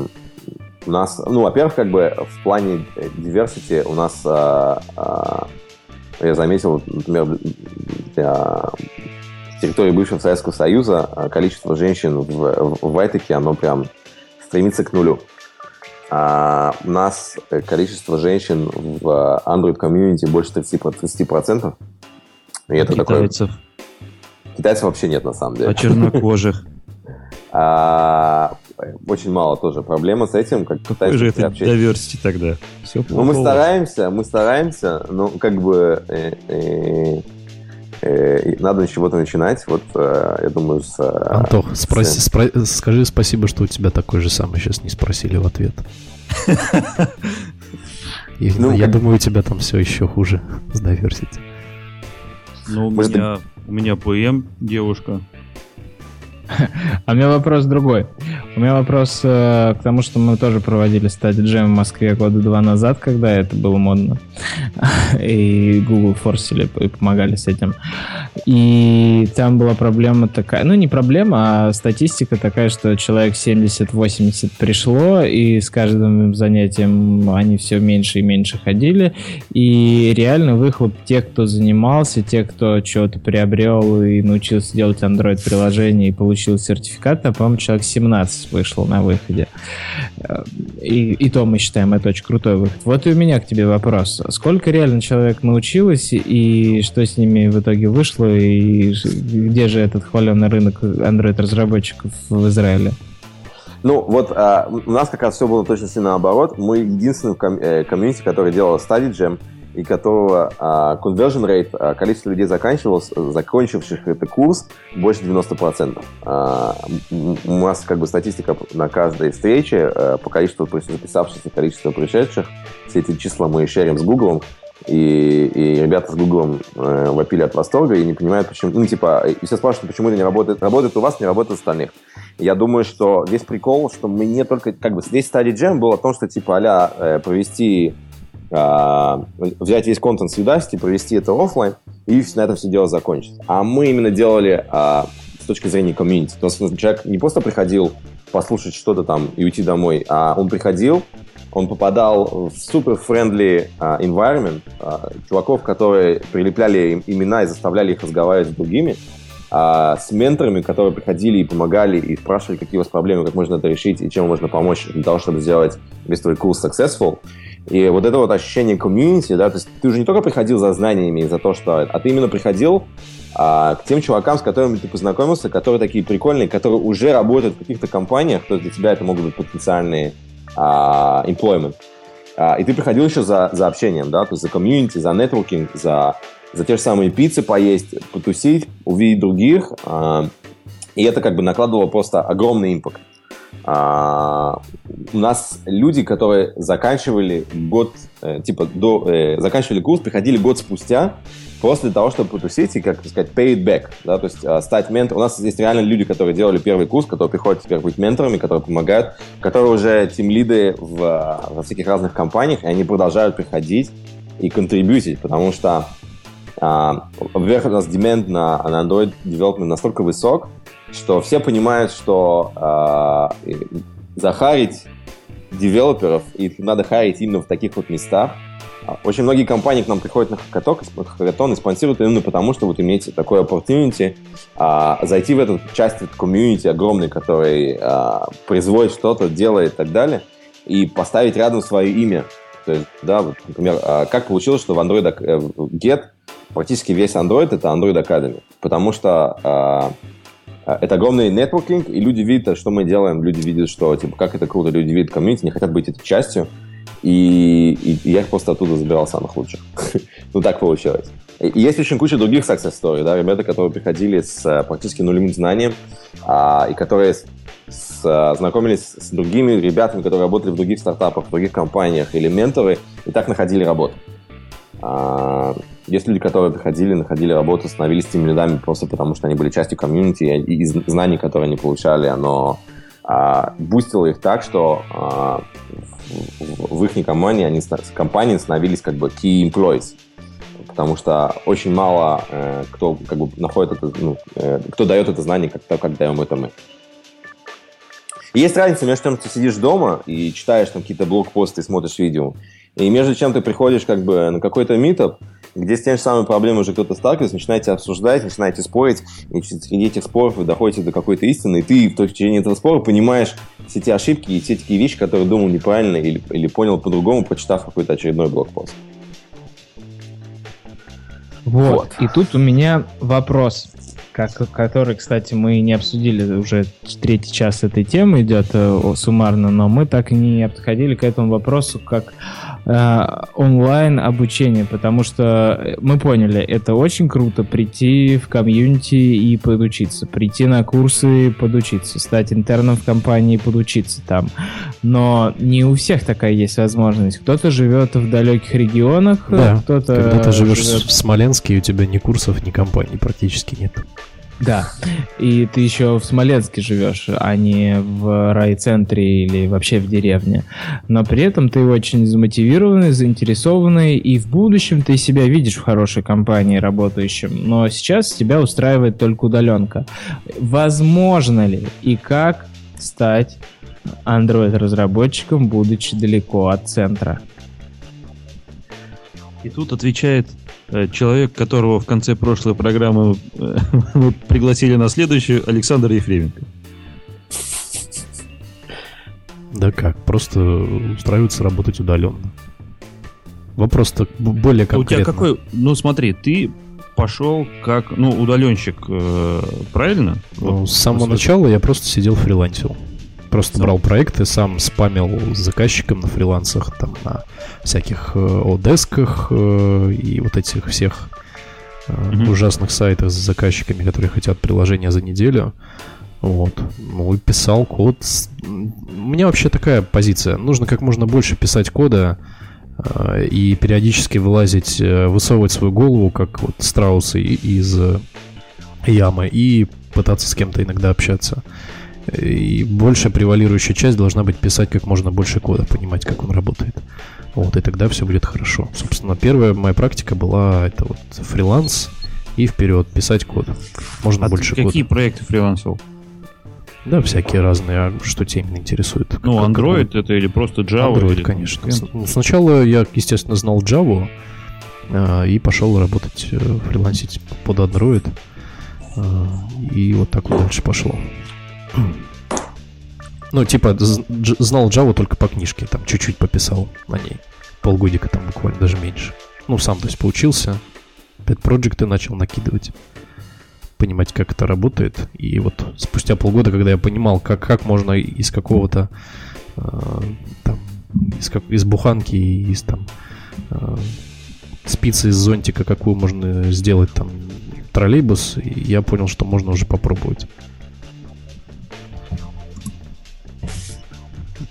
у нас, ну, во-первых, как бы в плане diversity у нас, а, а, я заметил, например, для территории бывшего Советского Союза а, количество женщин в, в, Айтеке, оно прям стремится к нулю. А у нас количество женщин в Android комьюнити больше 30%. 30%. И это китайцев? Такой... Китайцев вообще нет, на самом деле. А чернокожих? А, очень мало тоже проблема с этим. Как Какой же это diversity тогда? Все ну, мы стараемся, мы стараемся, но как бы э, э, э, надо с чего-то начинать. Вот, э, я думаю, с... Э, Антох, с... спроси, спро... скажи спасибо, что у тебя такой же самый сейчас не спросили в ответ. Ну, я думаю, у тебя там все еще хуже с diversity. Ну, у меня, у меня ПМ девушка. А у меня вопрос другой. У меня вопрос э, к тому, что мы тоже проводили стадию джем в Москве года два назад, когда это было модно. И Google форсили и помогали с этим. И там была проблема такая, ну не проблема, а статистика такая, что человек 70-80 пришло, и с каждым занятием они все меньше и меньше ходили. И реально выхлоп тех, кто занимался, те, кто что-то приобрел и научился делать Android-приложение и получил сертификат, а, по-моему, человек 17 вышло на выходе. И, и то мы считаем это очень крутой выход. Вот и у меня к тебе вопрос. Сколько реально человек научилось, и что с ними в итоге вышло, и где же этот хваленый рынок Android-разработчиков в Израиле? Ну, вот а, у нас как раз все было точно наоборот. Мы единственный ком- э, комьюнити, который делал Study Jam, и которого а, conversion rate, а, количество людей, закончивших этот курс, больше 90%. А, у нас как бы статистика на каждой встрече а, по количеству записавшихся, количество пришедших. Все эти числа мы шерим с Google. И, и ребята с Google э, вопили от восторга и не понимают, почему. Ну, типа, и все спрашивают, почему это не работает. Работает у вас, не работает у остальных. Я думаю, что весь прикол, что мы не только, как бы, здесь стадий джем был о том, что, типа, а э, провести взять весь контент с Udacity, провести это офлайн и на этом все дело закончить. А мы именно делали а, с точки зрения комьюнити. То есть человек не просто приходил послушать что-то там и уйти домой, а он приходил, он попадал в супер friendly uh, environment, uh, чуваков, которые прилепляли имена и заставляли их разговаривать с другими, с менторами, которые приходили и помогали, и спрашивали, какие у вас проблемы, как можно это решить, и чем можно помочь для того, чтобы сделать весь твой курс successful. И вот это вот ощущение комьюнити, да, то есть ты уже не только приходил за знаниями, за то, что... А ты именно приходил а, к тем чувакам, с которыми ты познакомился, которые такие прикольные, которые уже работают в каких-то компаниях, то есть для тебя это могут быть потенциальные а, employment. А, и ты приходил еще за, за общением, да, то есть за комьюнити, за нетворкинг, за, за те же самые пиццы поесть, потусить, увидеть других. А, и это как бы накладывало просто огромный импакт. А, у нас люди, которые заканчивали год, э, типа, до, э, заканчивали курс, приходили год спустя, для того, чтобы потусить и, как сказать, pay it back, да, то есть э, стать ментором. У нас есть реально люди, которые делали первый курс, которые приходят теперь быть менторами, которые помогают, которые уже тим лиды в, во всяких разных компаниях, и они продолжают приходить и контрибьютить, потому что а, во-первых, у нас demand на, на Android development настолько высок, что все понимают, что э, захарить девелоперов, и надо харить именно в таких вот местах. Очень многие компании к нам приходят на хакатон, хакатон и спонсируют именно потому, что вот имеете такой opportunity а, зайти в эту часть комьюнити огромный, который а, производит что-то, делает и так далее, и поставить рядом свое имя. То есть, да, вот, например, а, как получилось, что в Android э, Get практически весь Android это Android Academy, потому что а, а, это огромный нетворкинг, и люди видят, что мы делаем, люди видят, что, типа, как это круто, люди видят комьюнити, не хотят быть этой частью, и, и, и я их просто оттуда забирал самых лучших. ну, так получилось. И есть очень куча других success story, да, ребята, которые приходили с э, практически нулевым знанием, а, и которые с, с, э, знакомились с другими ребятами, которые работали в других стартапах, в других компаниях, или менторы, и так находили работу. А, Есть люди, которые приходили, находили работу, становились тем лидами просто потому, что они были частью комьюнити, и, и знаний, которые они получали, оно а, бустило их так, что а, в, в их компании они компании становились как бы key employees потому что очень мало э, кто как бы находит это, ну, э, кто дает это знание, как, то, как даем это мы. И есть разница между тем, ты сидишь дома и читаешь там какие-то блокпосты, смотришь видео, и между чем ты приходишь как бы на какой-то митоп, где с теми же самыми проблемами уже кто-то сталкивается, начинаете обсуждать, начинаете спорить, и среди этих споров вы доходите до какой-то истины, и ты в течение этого спора понимаешь все те ошибки и все такие вещи, которые думал неправильно или, или понял по-другому, прочитав какой-то очередной блокпост. Вот. вот. И тут у меня вопрос, как, который, кстати, мы не обсудили уже третий час этой темы идет э, суммарно, но мы так и не подходили к этому вопросу, как онлайн обучение, потому что мы поняли, это очень круто прийти в комьюнити и подучиться, прийти на курсы и подучиться, стать интерном в компании и подучиться там. Но не у всех такая есть возможность. Кто-то живет в далеких регионах, да. кто-то... Когда ты живешь живет... в Смоленске, у тебя ни курсов, ни компаний практически нет. Да, и ты еще в Смоленске живешь, а не в райцентре или вообще в деревне. Но при этом ты очень замотивированный, заинтересованный, и в будущем ты себя видишь в хорошей компании работающим. Но сейчас тебя устраивает только удаленка. Возможно ли и как стать Android-разработчиком, будучи далеко от центра? И тут отвечает человек, которого в конце прошлой программы э, мы пригласили на следующую, Александр Ефременко. Да как, просто устраиваться работать удаленно. Вопрос-то более конкретный. У тебя какой... Ну смотри, ты пошел как, ну, удаленщик, э, правильно? Ну, вот, с самого начала я просто сидел фрилансил. Просто брал проекты, сам спамил заказчиком на фрилансах, там, на всяких э, одесках э, и вот этих всех mm-hmm. ужасных сайтах с заказчиками, которые хотят приложения за неделю. Вот. Ну и писал код. У меня вообще такая позиция. Нужно как можно больше писать кода и периодически вылазить, высовывать свою голову, как вот страусы из ямы, и пытаться с кем-то иногда общаться. И большая превалирующая часть должна быть писать как можно больше кода, понимать, как он работает. Вот, и тогда все будет хорошо. Собственно, первая моя практика была это вот фриланс и вперед, писать код. Можно а больше какие кода. Какие проекты фрилансил? Да, всякие разные, а что тебя именно интересует? Ну, как, Android как... это или просто Java? Android, или... конечно. Ну, сначала я, естественно, знал Java а, и пошел работать, э, фрилансить под Android. А, и вот так вот дальше пошло. Ну, типа, знал Java только по книжке, там чуть-чуть пописал на ней. Полгодика там буквально, даже меньше. Ну, сам, то есть, поучился. Пять проекты начал накидывать. Понимать, как это работает. И вот спустя полгода, когда я понимал, как, как можно из какого-то э, там, из, как, из буханки, из там э, спицы из зонтика, какую можно сделать там троллейбус, я понял, что можно уже попробовать.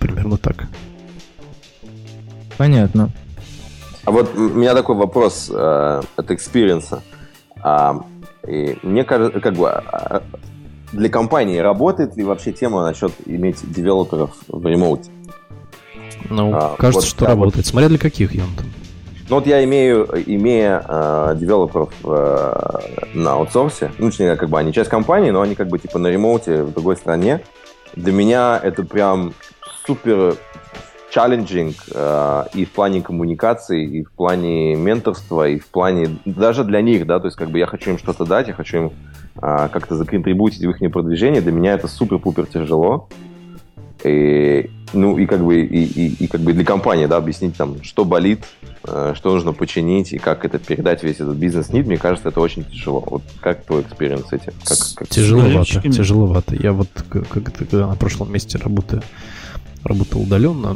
Примерно так. Понятно. А вот у меня такой вопрос э, от experience а. А, и мне кажется, как бы а, для компании работает ли вообще тема насчет иметь девелоперов в remote е? Ну, а, кажется, вот, что работает. Вот, Смотря для каких, Антон. Ну вот я имею, имея э, девелоперов э, на аутсорсе, ну, точнее, как бы они часть компании, но они как бы типа на ремоуте в другой стране, для меня это прям супер challenging э, и в плане коммуникации, и в плане менторства, и в плане даже для них, да, то есть как бы я хочу им что-то дать, я хочу им э, как-то законтрибутить в их продвижение, для меня это супер-пупер тяжело. И, ну и как бы и, и, и как бы для компании, да, объяснить там, что болит, э, что нужно починить и как это передать весь этот бизнес- need, мне кажется, это очень тяжело. Вот как твой experience с этим? Как, как... Тяжеловато, тяжеловато. Я вот как, как на прошлом месте работаю работал удаленно,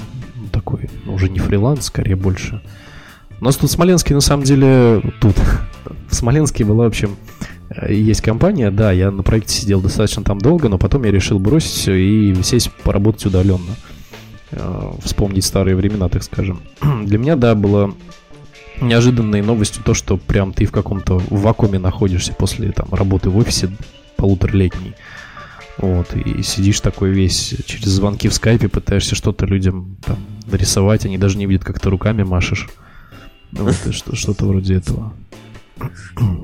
такой, уже не фриланс, скорее больше. У нас тут в Смоленске, на самом деле, тут, в Смоленске была, в общем, э, есть компания, да, я на проекте сидел достаточно там долго, но потом я решил бросить все и сесть поработать удаленно. Э, вспомнить старые времена, так скажем. Для меня, да, было неожиданной новостью то, что прям ты в каком-то вакууме находишься после там работы в офисе полуторалетней. Вот, и сидишь такой весь через звонки в скайпе, пытаешься что-то людям там нарисовать, они даже не видят, как ты руками машешь. Вот, что, что-то вроде этого.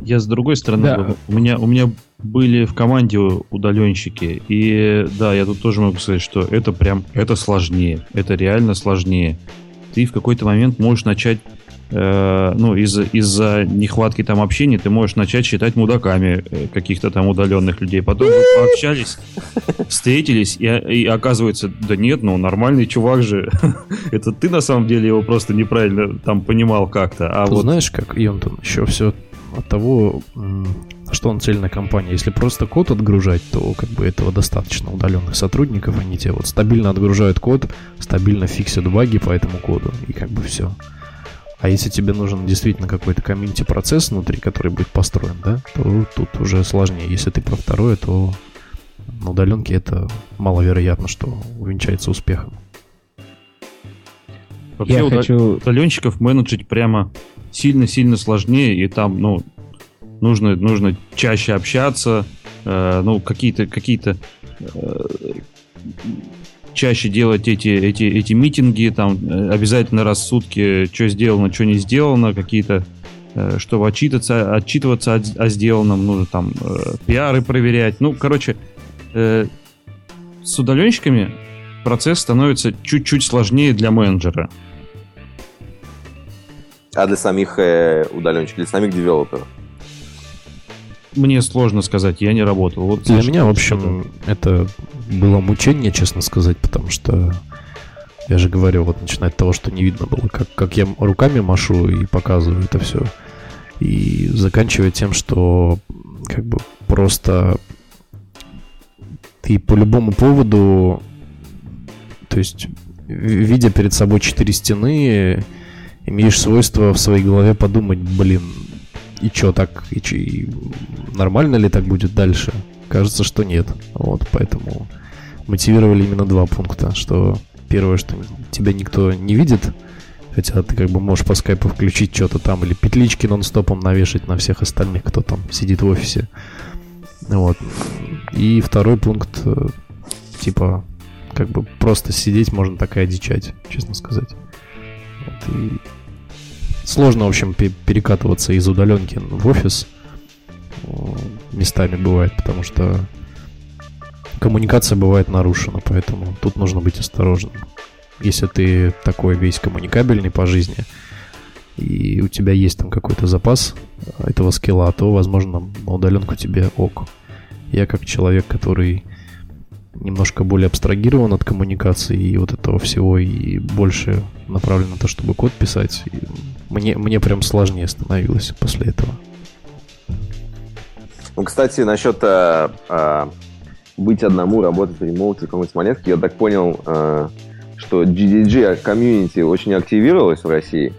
Я с другой стороны, да. у, меня, у меня были в команде удаленщики, и да, я тут тоже могу сказать, что это прям, это сложнее, это реально сложнее. Ты в какой-то момент можешь начать Э, ну, из- из-за нехватки там общения ты можешь начать считать мудаками э, каких-то там удаленных людей. Потом вы пообщались, встретились, и, и оказывается, да нет, ну, нормальный чувак же. Это ты на самом деле его просто неправильно там понимал как-то. А вот... Знаешь, как, Йонтон, еще все от того, что он цельная компания. Если просто код отгружать, то как бы этого достаточно удаленных сотрудников, они тебе вот стабильно отгружают код, стабильно фиксят баги по этому коду, и как бы все. А если тебе нужен действительно какой-то комьюнити-процесс внутри, который будет построен, да, то тут уже сложнее. Если ты про второе, то на удаленке это маловероятно, что увенчается успехом. Вообще Я удал... хочу... удаленщиков менеджить прямо сильно-сильно сложнее, и там, ну, нужно, нужно чаще общаться, э, ну, какие-то какие-то э, чаще делать эти, эти, эти митинги, там э, обязательно раз в сутки, что сделано, что не сделано, какие-то э, чтобы отчитаться, отчитываться о, о сделанном, нужно там э, пиары проверять. Ну, короче, э, с удаленщиками процесс становится чуть-чуть сложнее для менеджера. А для самих э, удаленщиков, для самих девелоперов? Мне сложно сказать, я не работал. Вот Для меня, в общем, это было мучение, честно сказать, потому что я же говорю, вот начиная от того, что не видно было, как, как я руками машу и показываю это все. И заканчивая тем, что как бы просто ты по любому поводу, то есть видя перед собой четыре стены, имеешь свойство в своей голове подумать, блин, и что так, и, чё, и нормально ли так будет дальше? Кажется, что нет. Вот, поэтому мотивировали именно два пункта, что первое, что тебя никто не видит, хотя ты как бы можешь по скайпу включить что-то там, или петлички нон-стопом навешать на всех остальных, кто там сидит в офисе. Вот. И второй пункт, э, типа, как бы просто сидеть можно так и одичать, честно сказать. Вот, и Сложно, в общем, перекатываться из удаленки в офис. Местами бывает, потому что коммуникация бывает нарушена, поэтому тут нужно быть осторожным. Если ты такой весь коммуникабельный по жизни, и у тебя есть там какой-то запас этого скилла, то, возможно, на удаленку тебе ок. Я как человек, который немножко более абстрагирован от коммуникации и вот этого всего, и больше направлен на то, чтобы код писать, мне, мне прям сложнее становилось после этого. Ну, кстати, насчет а, а, быть одному, работать в ремоуте в каком-нибудь монетке, я так понял, а, что GDG комьюнити очень активировалось в России,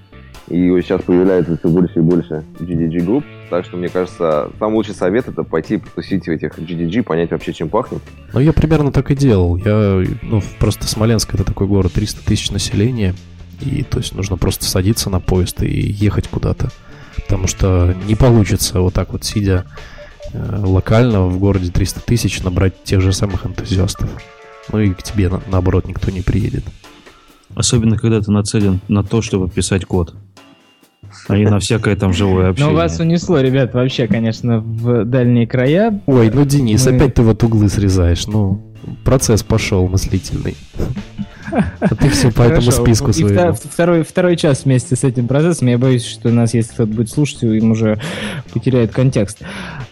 и сейчас появляется все больше и больше GDG групп, так что, мне кажется, самый лучший совет это пойти потусить в этих GDG, понять вообще, чем пахнет. Ну, я примерно так и делал. Я, ну, просто Смоленск это такой город, 300 тысяч населения, и то есть нужно просто садиться на поезд и ехать куда-то. Потому что не получится вот так вот сидя э, локально в городе 300 тысяч набрать тех же самых энтузиастов. Ну и к тебе на, наоборот никто не приедет. Особенно когда ты нацелен на то, чтобы писать код. А на всякое там живое общение. Но вас унесло, ребят, вообще, конечно, в дальние края. Ой, ну, Денис, Мы... опять ты вот углы срезаешь. Ну, процесс пошел мыслительный. А ты все по этому списку своему. Второй, второй час вместе с этим процессом. Я боюсь, что нас, если кто-то будет слушать, им уже потеряет контекст.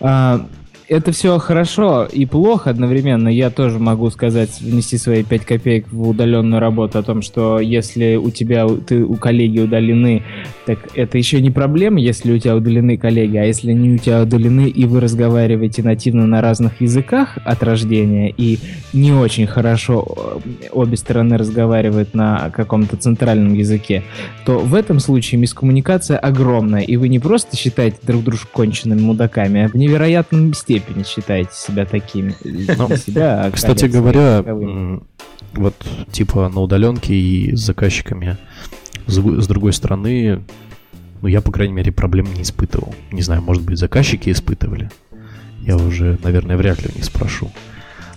А, это все хорошо и плохо одновременно. Я тоже могу сказать, внести свои 5 копеек в удаленную работу о том, что если у тебя, ты, у коллеги удалены, так это еще не проблема, если у тебя удалены коллеги, а если они у тебя удалены, и вы разговариваете нативно на разных языках от рождения, и не очень хорошо э, обе стороны разговаривают на каком-то центральном языке, то в этом случае мискоммуникация огромная, и вы не просто считаете друг дружку конченными мудаками, а в невероятном степени степени считаете себя такими. Ну, себя, кстати говоря, вот типа на удаленке и с заказчиками с, с другой стороны, Ну, я, по крайней мере, проблем не испытывал. Не знаю, может быть, заказчики испытывали. Я уже, наверное, вряд ли у них спрошу.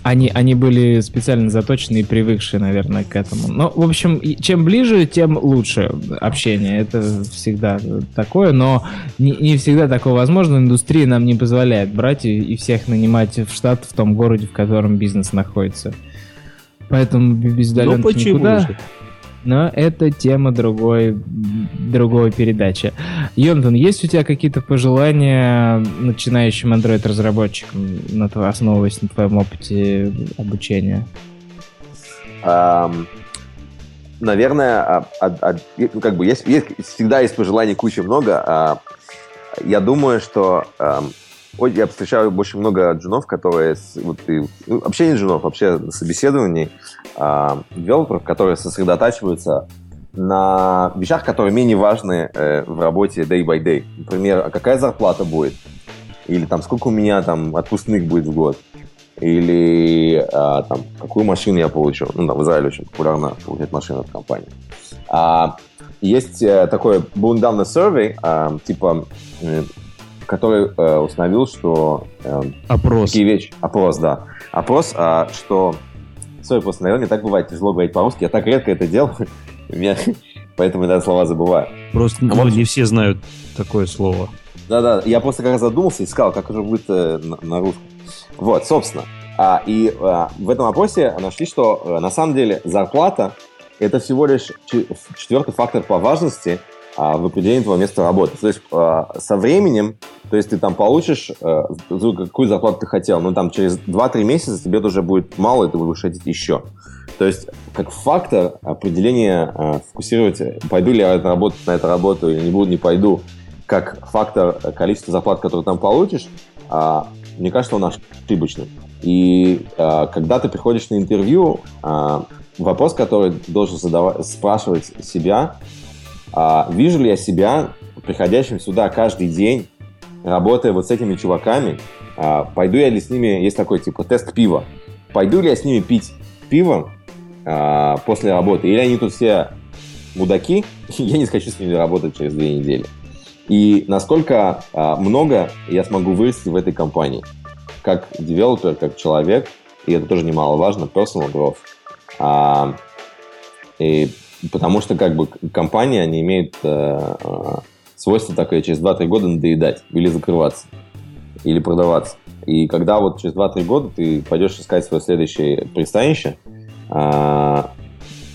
Они, они были специально заточены и привыкшие, наверное, к этому. Но, в общем, чем ближе, тем лучше общение. Это всегда такое, но не, не всегда такое возможно. Индустрия нам не позволяет брать и, и всех нанимать в штат в том городе, в котором бизнес находится. Поэтому без удаленки ну, никуда. Же? Но это тема другой, другой передачи. Йонтон, есть у тебя какие-то пожелания начинающим Android-разработчикам, на твой, основываясь на твоем опыте обучения? Um, наверное, а, а, а, ну, как бы есть, есть, всегда есть пожеланий куча много. А, я думаю, что Ой, я встречаю очень много джунов, которые... Вот, и, ну, вообще не джунов, вообще собеседований, а, девелоперов, которые сосредотачиваются на вещах, которые менее важны э, в работе day by day. Например, а какая зарплата будет? Или там сколько у меня там отпускных будет в год? Или а, там какую машину я получу? Ну да, в Израиле очень популярно получать машину от компании. А, есть э, такой Bundown Survey, а, типа который э, установил, что... Э, опрос. Такие вещи. Опрос, да. Опрос, э, что... Сори, просто, наверное, так бывает тяжело говорить по-русски. Я так редко это делаю. Поэтому иногда слова забываю. Просто а ну, вот... не все знают такое слово. Да-да, я просто как раз задумался и искал, как же будет э, на, на русском. Вот, собственно. А, и а, в этом опросе нашли, что а, на самом деле зарплата это всего лишь четвертый фактор по важности а, в определении твоего места работы. То есть а, со временем, то есть ты там получишь а, какую зарплату ты хотел, но там через 2-3 месяца тебе уже будет мало, и ты будешь хотеть еще. То есть как фактор определения фокусировать, пойду ли я работать на эту работу или не буду, не пойду, как фактор количества зарплат, которые там получишь, мне кажется, он ошибочный. И когда ты приходишь на интервью, вопрос, который ты должен задавать, спрашивать себя, а, вижу ли я себя приходящим сюда каждый день, работая вот с этими чуваками, а, пойду я ли с ними, есть такой типа тест пива, пойду ли я с ними пить пиво а, после работы, или они тут все мудаки, я не хочу с ними работать через две недели. И насколько а, много я смогу вырасти в этой компании, как девелопер, как человек, и это тоже немаловажно, personal growth. А, и Потому что как бы компания, они имеют э, э свойство такое через 2-3 года надоедать или закрываться, или продаваться. И когда вот через 2-3 года ты пойдешь искать свое следующее пристанище, э,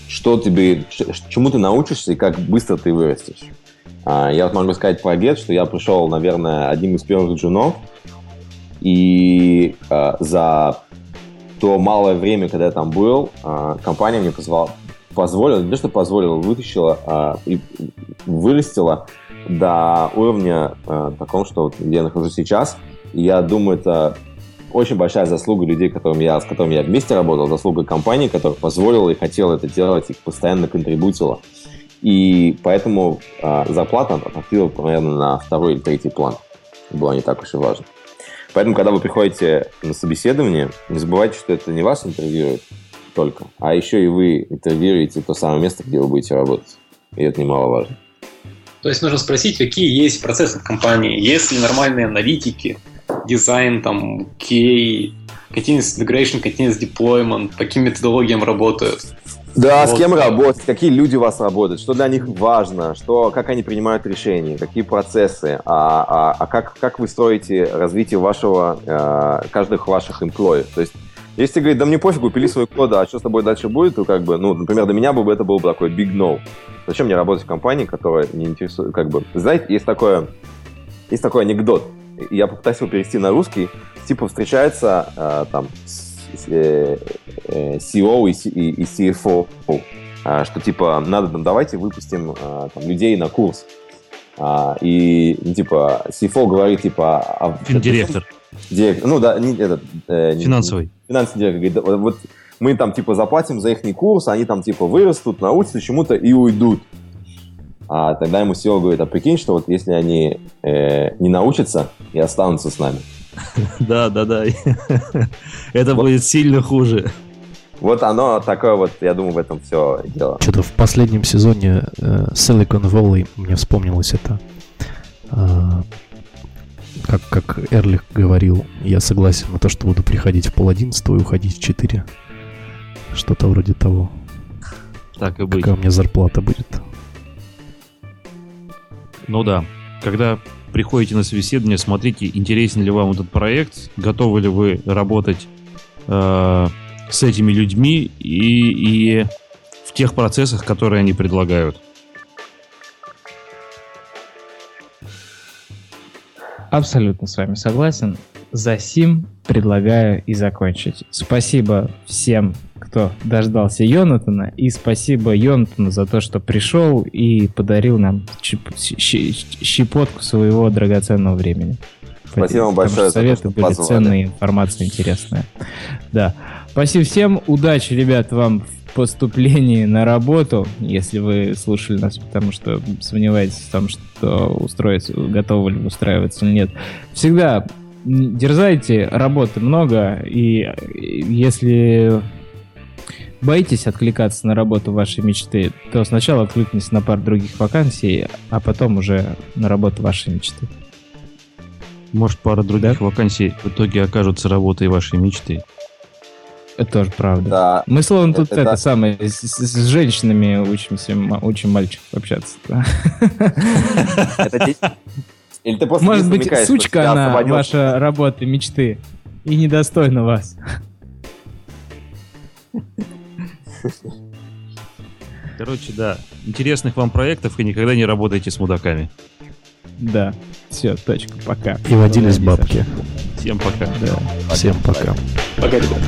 что тебе, чему ты научишься и как быстро ты вырастешь. Э, я вот могу сказать про Get, что я пришел, наверное, одним из первых джунов, и э, за то малое время, когда я там был, э, компания мне позвала, позволила, не то что позволила, вытащила а, и вырастила до уровня а, такого, что вот, где я нахожусь сейчас. И я думаю, это очень большая заслуга людей, которым я, с которыми я вместе работал, заслуга компании, которая позволила и хотела это делать, и постоянно контрибутила. И поэтому а, зарплата отходила, наверное, на второй или третий план. Было не так уж и важно. Поэтому, когда вы приходите на собеседование, не забывайте, что это не вас интервьюируют, только, а еще и вы интервьюируете то самое место, где вы будете работать. И это немаловажно. То есть нужно спросить, какие есть процессы в компании, есть ли нормальные аналитики, дизайн, там, кей, continuous integration, continuous deployment, по каким методологиям работают. Да, вот. с кем работать, какие люди у вас работают, что для них важно, что, как они принимают решения, какие процессы, а, а, а как, как вы строите развитие вашего, э, каждых ваших employees. То есть если говорить, да мне пофигу, пили свой код, а что с тобой дальше будет, то как бы, ну, например, для меня бы это был бы такой big no. Зачем мне работать в компании, которая не интересует, как бы, знаете, есть такое, есть такой анекдот, я попытаюсь его перевести на русский, типа встречается э, там э, э, CEO и, и, и CFO, э, что типа надо, там, давайте выпустим э, там, людей на курс. А, и, ну, типа, CFO говорит, типа... А, Директор. Директор, ну да, не, этот... Э, финансовый. Финансовый директор говорит, вот мы там типа заплатим за их курс, они там типа вырастут, научатся чему-то и уйдут. А тогда ему SEO говорит, а прикинь, что вот если они э, не научатся и останутся с нами. Да, да, да. Это будет сильно хуже. Вот оно такое вот, я думаю, в этом все дело. Что-то в последнем сезоне э, Silicon Valley мне вспомнилось это А, как, как Эрлих говорил, я согласен на то, что буду приходить в пол одиннадцатого и уходить в четыре. Что-то вроде того. Так и быть. Какая у меня зарплата будет. Ну да. Когда приходите на собеседование, смотрите, интересен ли вам этот проект, готовы ли вы работать э, с этими людьми и, и в тех процессах, которые они предлагают. Абсолютно с вами согласен. За сим предлагаю и закончить. Спасибо всем, кто дождался Йонатана, и спасибо Йонатану за то, что пришел и подарил нам щепотку своего драгоценного времени. Спасибо вам большое. Советы были позвали. ценные, информация интересная. Да. Спасибо всем. Удачи, ребят, вам в поступлении на работу, если вы слушали нас, потому что сомневаетесь в том, что устроиться, готовы ли устраиваться или нет. Всегда дерзайте, работы много, и если боитесь откликаться на работу вашей мечты, то сначала откликнитесь на пару других вакансий, а потом уже на работу вашей мечты. Может, пара других да? вакансий в итоге окажутся работой вашей мечты. Это тоже правда. Да. Мы, словно, тут это, это самое, с, с женщинами учимся, учим мальчиков общаться. Или ты просто Может быть, сучка она, ваша работа, мечты, и недостойна вас. Короче, да, интересных вам проектов и никогда не работайте с мудаками. Да, все, точка, пока. И водились бабки. Всем пока. Да. Всем пока. Пока, ребята.